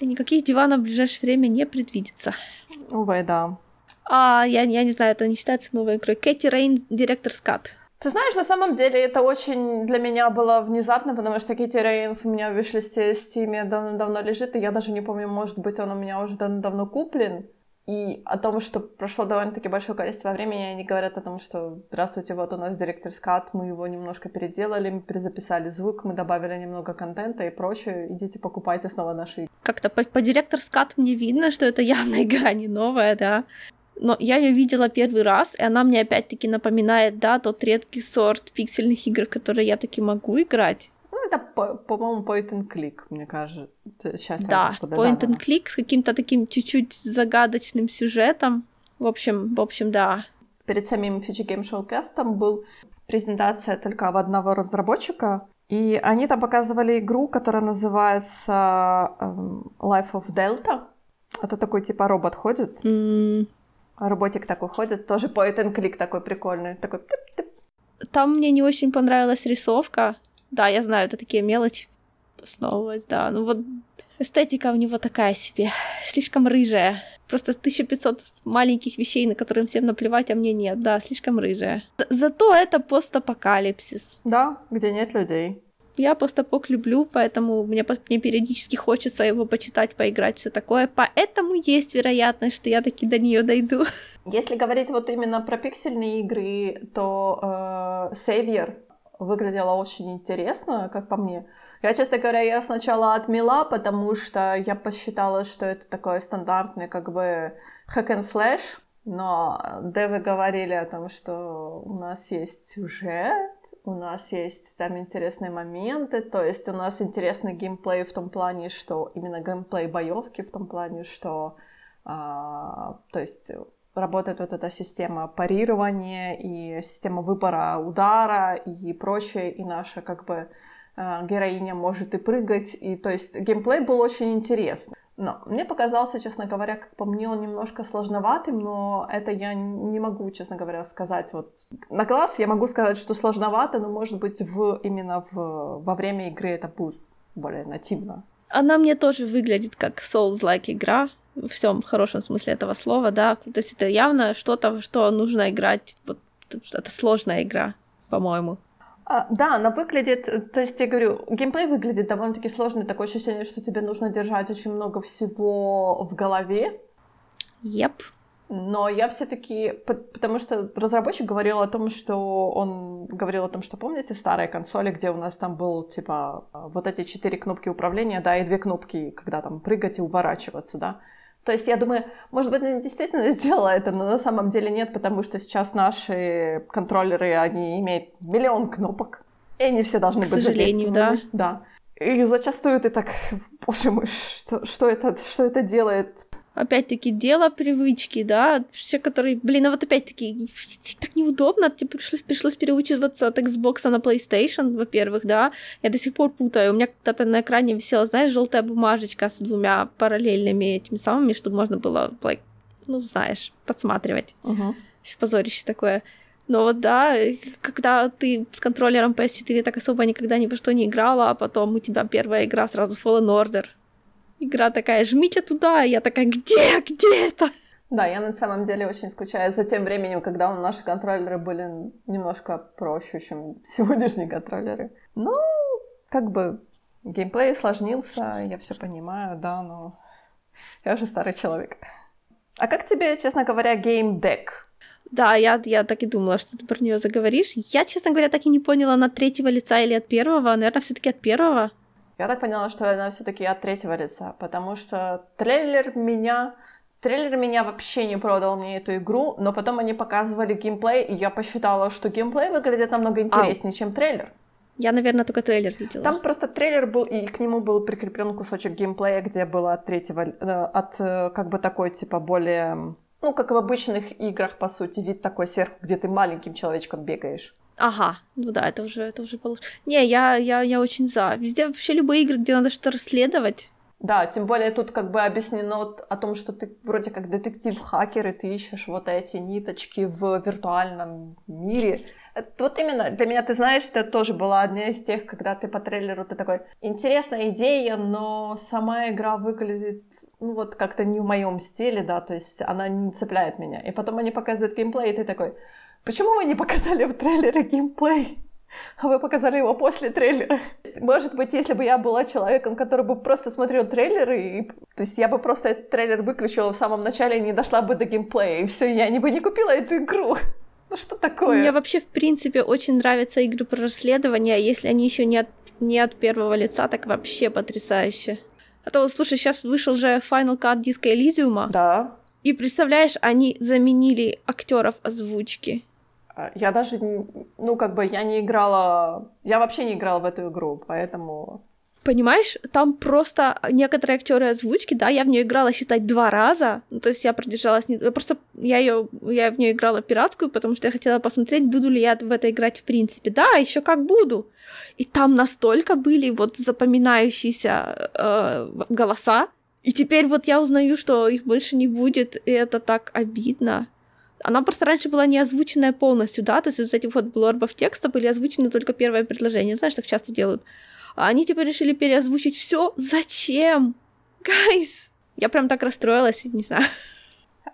И никаких диванов в ближайшее время не предвидится. Увы, да. А, я, я не знаю, это не считается новой игрой. Кэти Рейн, директор Скат. Ты знаешь, на самом деле это очень для меня было внезапно, потому что Кити Рейнс у меня в вишлисте Steam давно-давно лежит, и я даже не помню, может быть, он у меня уже давно куплен. И о том, что прошло довольно-таки большое количество времени, они говорят о том, что здравствуйте, вот у нас директор скат, мы его немножко переделали, мы перезаписали звук, мы добавили немного контента и прочее, идите покупайте снова наши Как-то по, по директор скат мне видно, что это явно игра не новая, да но я ее видела первый раз, и она мне опять-таки напоминает, да, тот редкий сорт пиксельных игр, которые я таки могу играть. Это, по-моему, point and click, мне кажется. Сейчас да, point and click с каким-то таким чуть-чуть загадочным сюжетом. В общем, в общем, да. Перед самим Fiji Game Showcast был презентация только об одного разработчика, и они там показывали игру, которая называется um, Life of Delta. Это такой типа робот ходит. Mm, Роботик такой ходит, тоже point and click такой прикольный. Такой Там мне не очень понравилась рисовка. Да, я знаю, это такие мелочи. Основываясь, да. Ну вот эстетика у него такая себе. Слишком рыжая. Просто 1500 маленьких вещей, на которые всем наплевать, а мне нет. Да, слишком рыжая. Зато это постапокалипсис. Да, где нет людей. Я постапок люблю, поэтому мне, мне периодически хочется его почитать, поиграть, все такое. Поэтому есть вероятность, что я таки до нее дойду. Если говорить вот именно про пиксельные игры, то э, Savior выглядела очень интересно, как по мне. Я, честно говоря, я сначала отмела, потому что я посчитала, что это такое стандартное как бы hack and slash, но девы говорили о том, что у нас есть сюжет, у нас есть там интересные моменты, то есть у нас интересный геймплей в том плане, что именно геймплей боевки в том плане, что а, то есть работает вот эта система парирования и система выбора удара и прочее, и наша как бы а, героиня может и прыгать, и то есть геймплей был очень интересный. Но мне показался, честно говоря, как по мне, он немножко сложноватым, но это я не могу, честно говоря, сказать. Вот на глаз я могу сказать, что сложновато, но может быть в, именно в, во время игры это будет более нативно. Она мне тоже выглядит как Souls-like игра, в всем хорошем смысле этого слова, да. То есть это явно что-то, что нужно играть. Вот, это сложная игра, по-моему. А, да, она выглядит, то есть я говорю, геймплей выглядит довольно-таки сложный, такое ощущение, что тебе нужно держать очень много всего в голове. Yep. Но я все-таки, потому что разработчик говорил о том, что он говорил о том, что помните старые консоли, где у нас там был типа вот эти четыре кнопки управления, да, и две кнопки, когда там прыгать и уворачиваться, да. То есть я думаю, может быть, она действительно сделала это, но на самом деле нет, потому что сейчас наши контроллеры, они имеют миллион кнопок, и они все должны К быть сожалению, да. Да. И зачастую ты так, боже мой, что, что, это, что это делает? Опять-таки, дело привычки, да, все, которые, блин, а вот опять-таки, так неудобно, тебе пришлось, пришлось переучиваться от Xbox на PlayStation, во-первых, да, я до сих пор путаю, у меня когда-то на экране висела, знаешь, желтая бумажечка с двумя параллельными этими самыми, чтобы можно было, like, ну, знаешь, подсматривать. Uh-huh. Позорище такое. Но вот да, когда ты с контроллером PS4 так особо никогда ни во что не играла, а потом у тебя первая игра сразу Fallen Order, Игра такая, жмите туда, я такая, где, где это? Да, я на самом деле очень скучаю за тем временем, когда наши контроллеры были немножко проще, чем сегодняшние контроллеры. Ну, как бы геймплей сложнился, я все понимаю, да, но я уже старый человек. А как тебе, честно говоря, геймдек? Да, я, я так и думала, что ты про нее заговоришь. Я, честно говоря, так и не поняла, на третьего лица или от первого. Наверное, все-таки от первого. Я так поняла, что она все-таки от третьего лица, потому что трейлер меня Трейлер меня вообще не продал мне эту игру, но потом они показывали геймплей, и я посчитала, что геймплей выглядит намного интереснее, а, чем трейлер. Я, наверное, только трейлер видела. Там просто трейлер был, и к нему был прикреплен кусочек геймплея, где было от третьего, э, от э, как бы такой, типа, более, ну, как в обычных играх, по сути, вид такой сверху, где ты маленьким человечком бегаешь. Ага, ну да, это уже, это уже получше. Не, я, я, я очень за. Везде вообще любые игры, где надо что-то расследовать. Да, тем более тут как бы объяснено о том, что ты вроде как детектив-хакер, и ты ищешь вот эти ниточки в виртуальном мире. Вот именно для меня, ты знаешь, это тоже была одна из тех, когда ты по трейлеру, ты такой, интересная идея, но сама игра выглядит, ну вот как-то не в моем стиле, да, то есть она не цепляет меня. И потом они показывают геймплей, и ты такой, почему вы не показали в трейлере геймплей? А вы показали его после трейлера. Может быть, если бы я была человеком, который бы просто смотрел трейлеры, и, то есть я бы просто этот трейлер выключила в самом начале и не дошла бы до геймплея, и все, я не бы не купила эту игру. Ну что такое? Мне вообще, в принципе, очень нравятся игры про расследование, а если они еще не от, не от первого лица, так вообще потрясающе. А то, слушай, сейчас вышел же Final Cut Disco Elysium. Да. И представляешь, они заменили актеров озвучки. А, я даже, ну, как бы я не играла, я вообще не играла в эту игру, поэтому Понимаешь, там просто некоторые актеры озвучки, да, я в нее играла, считать, два раза. Ну, то есть я продержалась не... Просто я ее я в нее играла пиратскую, потому что я хотела посмотреть, буду ли я в это играть в принципе. Да, еще как буду. И там настолько были вот запоминающиеся э, голоса. И теперь вот я узнаю, что их больше не будет, и это так обидно. Она просто раньше была не озвученная полностью, да, то есть вот эти вот блорбов текста были озвучены только первое предложение. Знаешь, так часто делают. А они типа решили переозвучить все. Зачем? Гайс! Я прям так расстроилась, не знаю.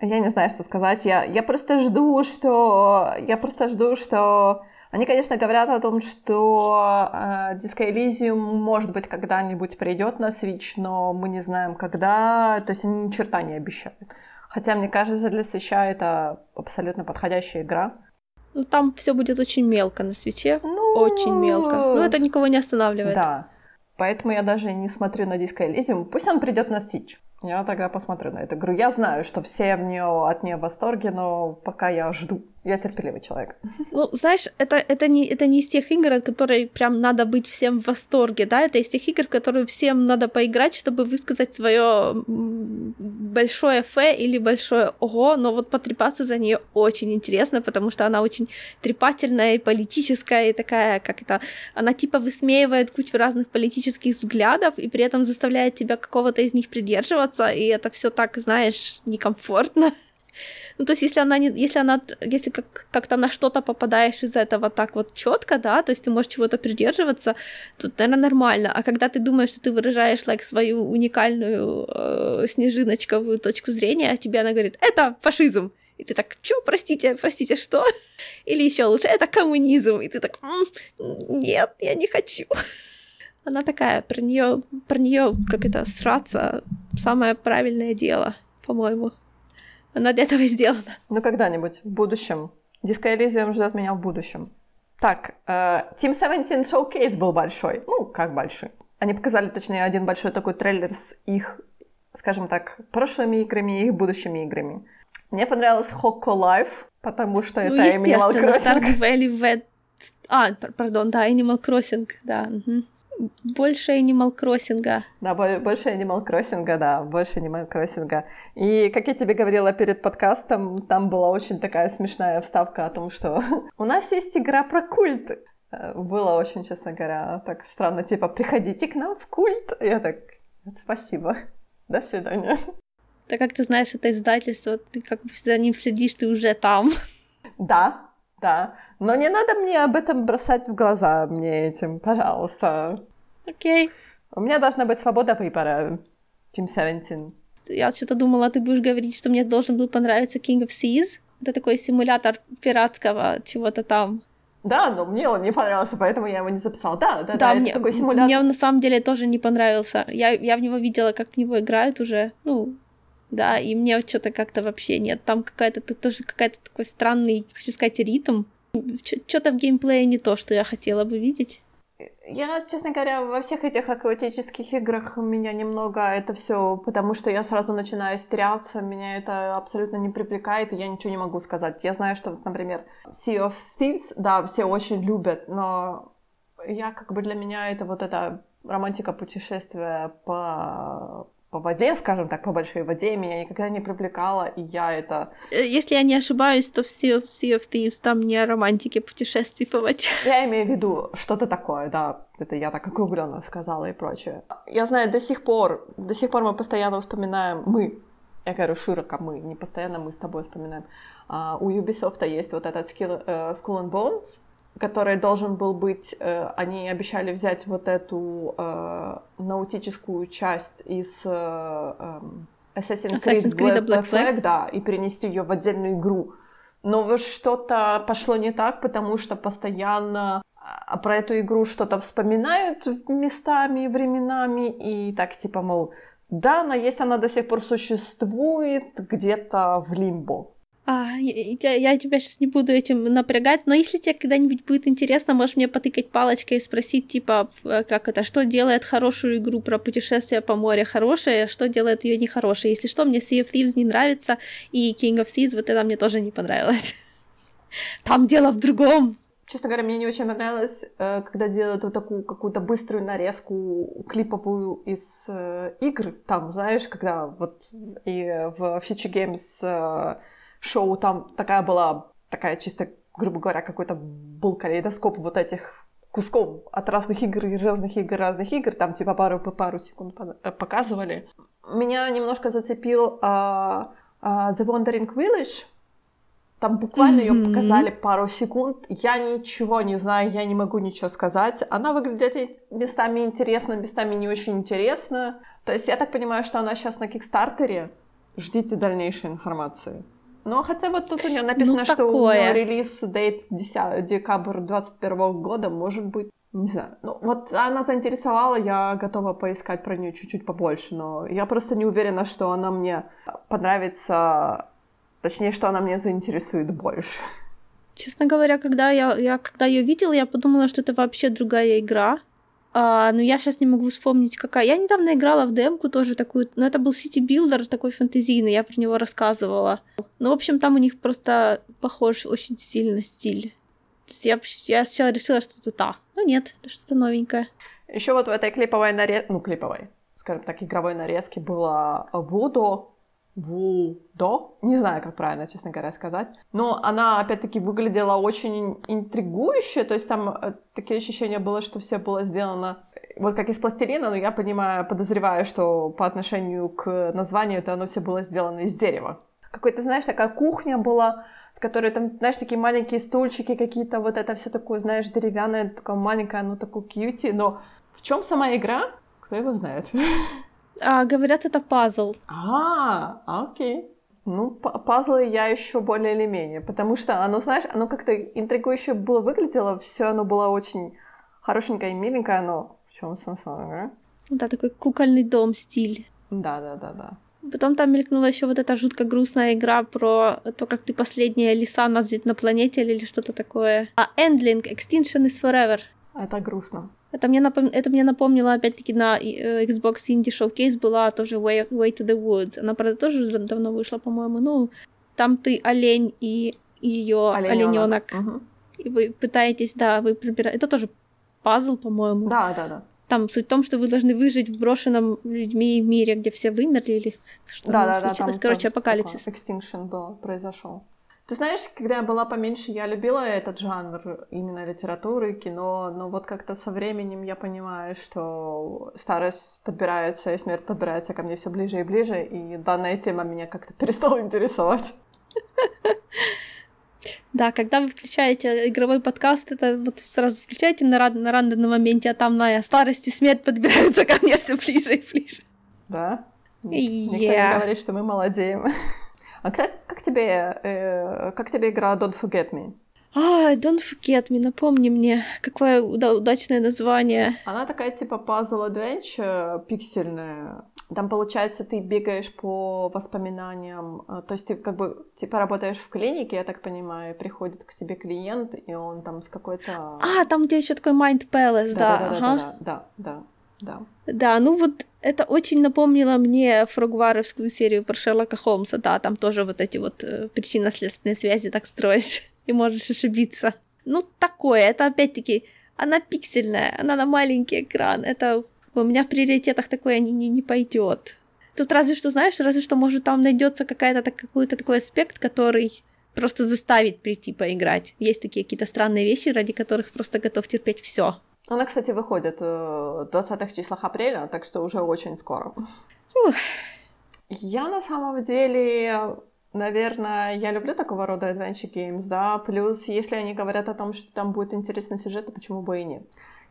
Я не знаю, что сказать. Я, я просто жду, что... Я просто жду, что... Они, конечно, говорят о том, что э, Disco Elysium, может быть, когда-нибудь придет на Switch, но мы не знаем, когда. То есть они ни черта не обещают. Хотя, мне кажется, для Switch это абсолютно подходящая игра. Ну, там все будет очень мелко на свече. Ну, очень мелко. Но это никого не останавливает. Да. Поэтому я даже не смотрю на Disco Elysium. Пусть он придет на Switch. Я тогда посмотрю на эту игру. Я знаю, что все в нее, от нее в восторге, но пока я жду. Я терпеливый человек. Ну, знаешь, это, это, не, это не из тех игр, от которой прям надо быть всем в восторге, да, это из тех игр, которые всем надо поиграть, чтобы высказать свое большое фе или большое ого, но вот потрепаться за нее очень интересно, потому что она очень трепательная и политическая, и такая, как это, она типа высмеивает кучу разных политических взглядов, и при этом заставляет тебя какого-то из них придерживаться, и это все так, знаешь, некомфортно. Ну, то есть, если она не, если она, если как, как-то на что-то попадаешь из этого так вот четко, да, то есть ты можешь чего-то придерживаться, тут, наверное, нормально. А когда ты думаешь, что ты выражаешь like, свою уникальную э, снежиночковую точку зрения, а тебе она говорит, это фашизм. И ты так, чё, простите, простите, что? Или еще лучше, это коммунизм. И ты так, нет, я не хочу. Она такая, про нее, про нее, как это, сраться, самое правильное дело, по-моему. Она для этого сделана. Ну, когда-нибудь, в будущем. Disco Elysium ждет меня в будущем. Так, э, Team 17 Showcase был большой. Ну, как большой. Они показали, точнее, один большой такой трейлер с их, скажем так, прошлыми играми и их будущими играми. Мне понравилось Hokko Life, потому что ну, это Animal Crossing. Stardew Valley Wet... А, пардон, да, Animal Crossing, да. Угу. Больше Animal Crossing. Да, больше Animal Crossing, да, больше Animal Crossing. И, как я тебе говорила перед подкастом, там была очень такая смешная вставка о том, что у нас есть игра про культ. Э, было очень, честно говоря, так странно, типа, приходите к нам в культ. Я так, спасибо, до свидания. Так как ты знаешь, это издательство, ты как бы за ним сидишь, ты уже там. Да, да. Но не надо мне об этом бросать в глаза мне этим, пожалуйста. Окей. У меня должна быть свобода выбора, Team 17. Я что-то думала, ты будешь говорить, что мне должен был понравиться King of Seas. Это такой симулятор пиратского чего-то там. Да, но мне он не понравился, поэтому я его не записала. Да, да, да, да мне, такой симулятор. Мне он на самом деле тоже не понравился. Я, я в него видела, как в него играют уже, ну, да, и мне что-то как-то вообще нет. Там какая-то тоже какая-то такой странный, хочу сказать, ритм. Что-то в геймплее не то, что я хотела бы видеть. Я, честно говоря, во всех этих акватических играх меня немного это все, потому что я сразу начинаю стеряться, меня это абсолютно не привлекает, и я ничего не могу сказать. Я знаю, что, например, Sea of Thieves, да, все очень любят, но я как бы для меня это вот эта романтика путешествия по по воде, скажем так, по большой воде, меня никогда не привлекала, и я это... Э, если я не ошибаюсь, то в Sea of, sea of Thieves там не о романтике путешествий по воде. Я имею в виду что-то такое, да, это я так округленно сказала и прочее. Я знаю, до сих пор, до сих пор мы постоянно вспоминаем, мы, я говорю широко мы, не постоянно мы с тобой вспоминаем, а, у Ubisoft есть вот этот skill, uh, Skull and Bones, который должен был быть, э, они обещали взять вот эту э, наутическую часть из э, э, Assassin's Creed, Assassin's Creed Black, Black Flag, Flag, да, и перенести ее в отдельную игру. Но вот что-то пошло не так, потому что постоянно а, про эту игру что-то вспоминают местами, временами, и так типа, мол, да, она есть, она до сих пор существует где-то в лимбо. А, я, я тебя сейчас не буду этим напрягать, но если тебе когда-нибудь будет интересно, можешь мне потыкать палочкой и спросить, типа, э, как это, что делает хорошую игру про путешествие по морю хорошее, что делает ее нехорошей. Если что, мне Sea of Thieves не нравится, и King of Seas вот это мне тоже не понравилось. Там дело в другом. Честно говоря, мне не очень понравилось, э, когда делают вот такую какую-то быструю нарезку клиповую из э, игр. Там, знаешь, когда вот и в Future Games шоу там такая была, такая чисто, грубо говоря, какой-то был калейдоскоп вот этих кусков от разных игр и разных игр, разных игр, там типа пару по пару секунд э, показывали. Меня немножко зацепил uh, uh, The Wandering Village, там буквально mm-hmm. ее показали пару секунд. Я ничего не знаю, я не могу ничего сказать. Она выглядит местами интересно, местами не очень интересно. То есть я так понимаю, что она сейчас на Кикстартере. Ждите дальнейшей информации. Ну, хотя вот тут у нее написано, ну, что такое. релиз дейт 10 декабрь 2021 года, может быть, не знаю. Ну, вот она заинтересовала, я готова поискать про нее чуть-чуть побольше, но я просто не уверена, что она мне понравится, точнее, что она мне заинтересует больше. Честно говоря, когда я, я когда ее видела, я подумала, что это вообще другая игра. А, но я сейчас не могу вспомнить, какая. Я недавно играла в демку тоже такую, но это был City Builder такой фэнтезийный, я про него рассказывала. Ну, в общем, там у них просто похож очень сильно стиль. То есть я, я сначала решила, что это та. Но нет, это что-то новенькое. Еще вот в этой клиповой нарезке, ну, клиповой, скажем так, игровой нарезке было Вудо, Вудо, не знаю, как правильно, честно говоря, сказать, но она, опять-таки, выглядела очень интригующе, то есть там э, такие ощущения было, что все было сделано вот как из пластилина, но я понимаю, подозреваю, что по отношению к названию, то оно все было сделано из дерева. Какой-то, знаешь, такая кухня была, в которой там, знаешь, такие маленькие стульчики какие-то, вот это все такое, знаешь, деревянное, такое маленькое, оно такое кьюти, но в чем сама игра, кто его знает. А, говорят, это пазл. А, окей. Ну, пазлы я еще более или менее, потому что оно, знаешь, оно как-то интригующе было выглядело, все оно было очень хорошенькое и миленькое, но в чем смысл, да? Да, такой кукольный дом стиль. Да, да, да, да. Потом там мелькнула еще вот эта жутко грустная игра про то, как ты последняя лиса на, на планете или что-то такое. А Endling, Extinction is Forever. Это грустно. Это мне, напом... это мне напомнило, опять-таки, на э, Xbox Indie Showcase была тоже Way, Way to the Woods. Она, правда, тоже давно вышла, по-моему. Ну, там ты олень и ее олененок. Угу. И вы пытаетесь, да, вы пробираете... Это тоже пазл, по-моему. Да, да, да. Там суть в том, что вы должны выжить в брошенном людьми мире, где все вымерли или что да, да, да, случилось. Там, Короче, там апокалипсис. Extinction был, произошел. Ты знаешь, когда я была поменьше, я любила этот жанр именно литературы, кино, но вот как-то со временем я понимаю, что старость подбирается и смерть подбирается ко мне все ближе и ближе, и данная тема меня как-то перестала интересовать. Да, когда вы включаете игровой подкаст, это вот сразу включаете на, рад, на рандомном моменте, а там на старость и смерть подбираются ко мне все ближе и ближе. Да? Yeah. Никто не говорит, что мы молодеем. А как, как, тебе, э, как тебе игра Don't Forget Me? А, Don't Forget Me, напомни мне, какое удачное название. Она такая типа puzzle adventure, пиксельная. Там, получается, ты бегаешь по воспоминаниям, э, то есть ты как бы типа работаешь в клинике, я так понимаю, приходит к тебе клиент, и он там с какой-то... А, там где еще такой Mind Palace, да. Да, да, ага. да, да, да, да. Да, ну вот это очень напомнило мне фрогваровскую серию про Шерлока Холмса. Да, там тоже вот эти вот э, причинно-следственные связи так строишь, и можешь ошибиться. Ну, такое. Это опять-таки она пиксельная, она на маленький экран. Это у меня в приоритетах такое не, не, не пойдет. Тут разве что, знаешь, разве что, может, там найдется какая-то так, какой-то такой аспект, который просто заставит прийти поиграть. Есть такие какие-то странные вещи, ради которых просто готов терпеть все. Она, кстати, выходит в 20-х числах апреля, так что уже очень скоро. Ух. Я на самом деле, наверное, я люблю такого рода adventure games, да, плюс если они говорят о том, что там будет интересный сюжет, то почему бы и нет.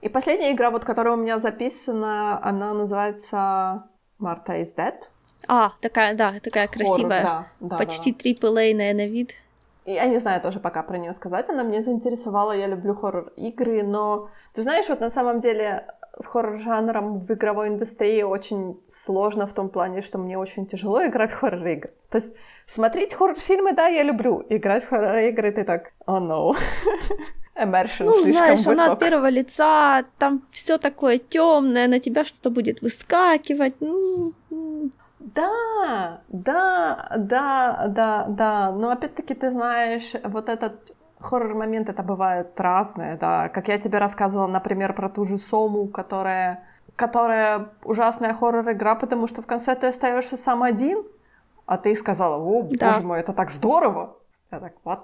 И последняя игра, вот которая у меня записана, она называется Marta is Dead. А, такая, да, такая красивая. Хоррор, да, да, Почти да, AAA на вид. Я не знаю тоже пока про нее сказать. Она меня заинтересовала. Я люблю хоррор-игры, но ты знаешь, вот на самом деле с хоррор-жанром в игровой индустрии очень сложно в том плане, что мне очень тяжело играть в хоррор-игры. То есть смотреть хоррор-фильмы, да, я люблю. Играть в хоррор-игры ты так, oh no. Immersion Ну, знаешь, высок. она от первого лица, там все такое темное, на тебя что-то будет выскакивать. Ну, Да, да, да, да, да. Но опять-таки ты знаешь, вот этот хоррор-момент, это бывает разное, да. Как я тебе рассказывала, например, про ту же Сому, которая, которая ужасная хоррор-игра, потому что в конце ты остаешься сам один, а ты сказала, о, Да. боже мой, это так здорово. Я так, вот.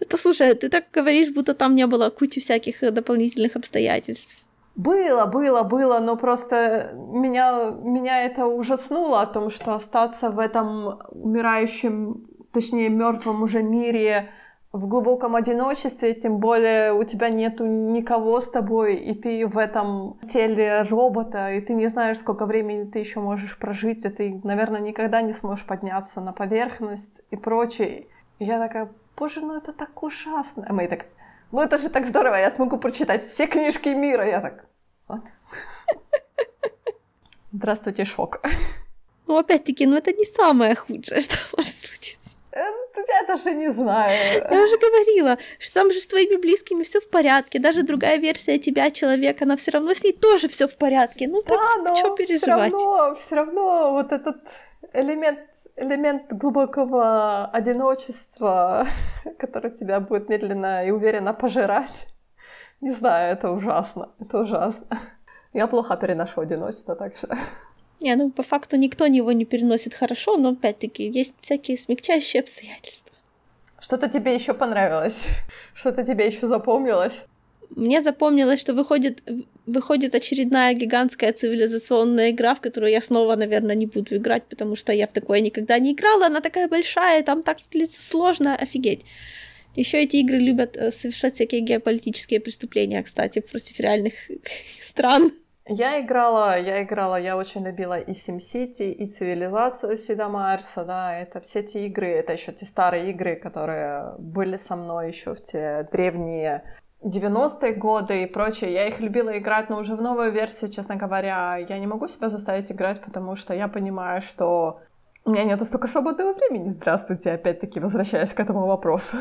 Это, слушай, ты так говоришь, будто там не было кучи всяких э, дополнительных обстоятельств. Было, было, было, но просто меня, меня это ужаснуло о том, что остаться в этом умирающем, точнее, мертвом уже мире в глубоком одиночестве, тем более у тебя нету никого с тобой, и ты в этом теле робота, и ты не знаешь, сколько времени ты еще можешь прожить, и ты, наверное, никогда не сможешь подняться на поверхность и прочее. И я такая, боже, ну это так ужасно. А мы так, ну это же так здорово, я смогу прочитать все книжки мира. Я так, вот. Здравствуйте, шок. Ну, опять-таки, ну это не самое худшее, что может случиться. Э, Я даже не знаю. Я уже говорила, что там же с твоими близкими все в порядке. Даже другая версия тебя, человек, она все равно с ней тоже все в порядке. Ну так Да, но что все переживать? равно, все равно вот этот элемент, элемент глубокого одиночества, который тебя будет медленно и уверенно пожирать. Не знаю, это ужасно, это ужасно. Я плохо переношу одиночество, так что... Не, ну по факту никто его не переносит хорошо, но опять-таки есть всякие смягчающие обстоятельства. Что-то тебе еще понравилось? Что-то тебе еще запомнилось? Мне запомнилось, что выходит, выходит очередная гигантская цивилизационная игра, в которую я снова, наверное, не буду играть, потому что я в такое никогда не играла. Она такая большая, там так сложно, офигеть. Еще эти игры любят э, совершать всякие геополитические преступления, кстати, против реальных стран. Я играла, я играла, я очень любила и SimCity, и цивилизацию Сида Марса, да, это все те игры, это еще те старые игры, которые были со мной еще в те древние 90-е годы и прочее. Я их любила играть, но уже в новую версию, честно говоря, я не могу себя заставить играть, потому что я понимаю, что у меня нету столько свободного времени. Здравствуйте, опять-таки возвращаясь к этому вопросу.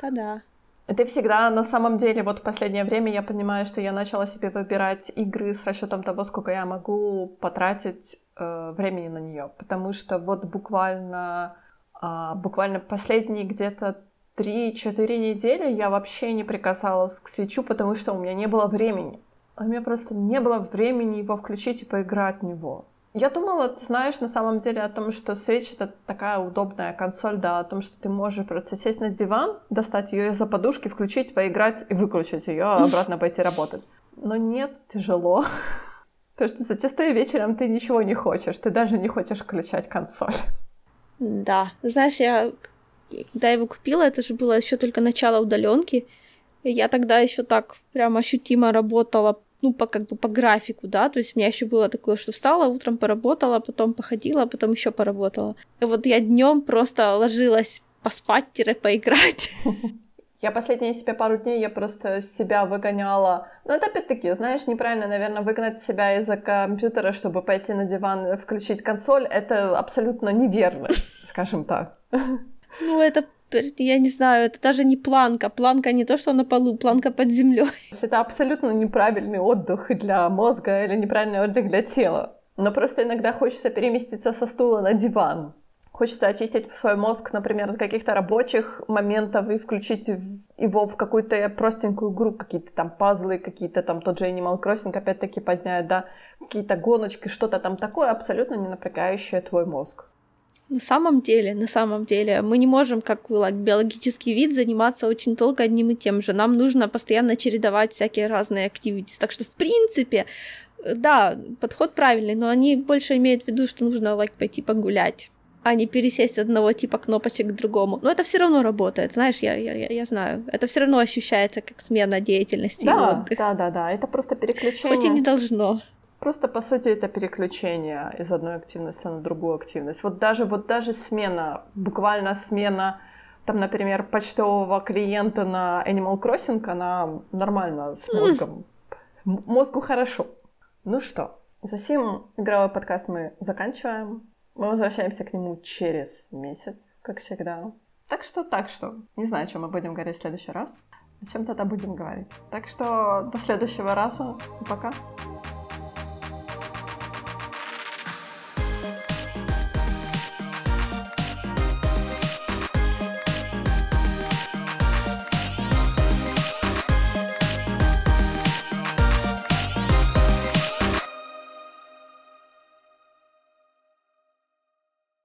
Да-да. Это всегда, на самом деле, вот в последнее время я понимаю, что я начала себе выбирать игры с расчетом того, сколько я могу потратить э, времени на нее. Потому что вот буквально, э, буквально последние где-то 3-4 недели я вообще не прикасалась к свечу, потому что у меня не было времени. У меня просто не было времени его включить и поиграть в него. Я думала, ты знаешь, на самом деле о том, что Switch это такая удобная консоль, да, о том, что ты можешь просто сесть на диван, достать ее из-за подушки, включить, поиграть и выключить ее, а обратно пойти работать. Но нет, тяжело. Потому что зачастую вечером ты ничего не хочешь, ты даже не хочешь включать консоль. Да. Знаешь, я когда его купила, это же было еще только начало удаленки. Я тогда еще так прям ощутимо работала ну, по, как бы по графику, да, то есть у меня еще было такое, что встала, утром поработала, потом походила, потом еще поработала. И вот я днем просто ложилась поспать-поиграть. Я последние себе пару дней я просто себя выгоняла. Ну, это опять-таки, знаешь, неправильно, наверное, выгнать себя из-за компьютера, чтобы пойти на диван включить консоль. Это абсолютно неверно, скажем так. Ну, это я не знаю, это даже не планка. Планка не то, что на полу, планка под землей. Это абсолютно неправильный отдых для мозга или неправильный отдых для тела. Но просто иногда хочется переместиться со стула на диван. Хочется очистить свой мозг, например, от каких-то рабочих моментов и включить его в какую-то простенькую игру, какие-то там пазлы, какие-то там тот же Animal Crossing опять-таки поднять, да, какие-то гоночки, что-то там такое абсолютно не напрягающее твой мозг. На самом деле, на самом деле, мы не можем, как биологический вид, заниматься очень долго одним и тем же. Нам нужно постоянно чередовать всякие разные активити. Так что, в принципе, да, подход правильный, но они больше имеют в виду, что нужно like, пойти погулять а не пересесть одного типа кнопочек к другому. Но это все равно работает, знаешь, я, я, я знаю. Это все равно ощущается как смена деятельности. Да, да, да, да. Это просто переключение. Хоть и не должно. Просто, по сути, это переключение из одной активности на другую активность. Вот даже, вот даже смена, буквально смена, там, например, почтового клиента на Animal Crossing, она нормально с мозгом. Мозгу хорошо. Ну что, за сим игровой подкаст мы заканчиваем. Мы возвращаемся к нему через месяц, как всегда. Так что, так что, не знаю, о чем мы будем говорить в следующий раз. О чем тогда будем говорить. Так что до следующего раза. Пока.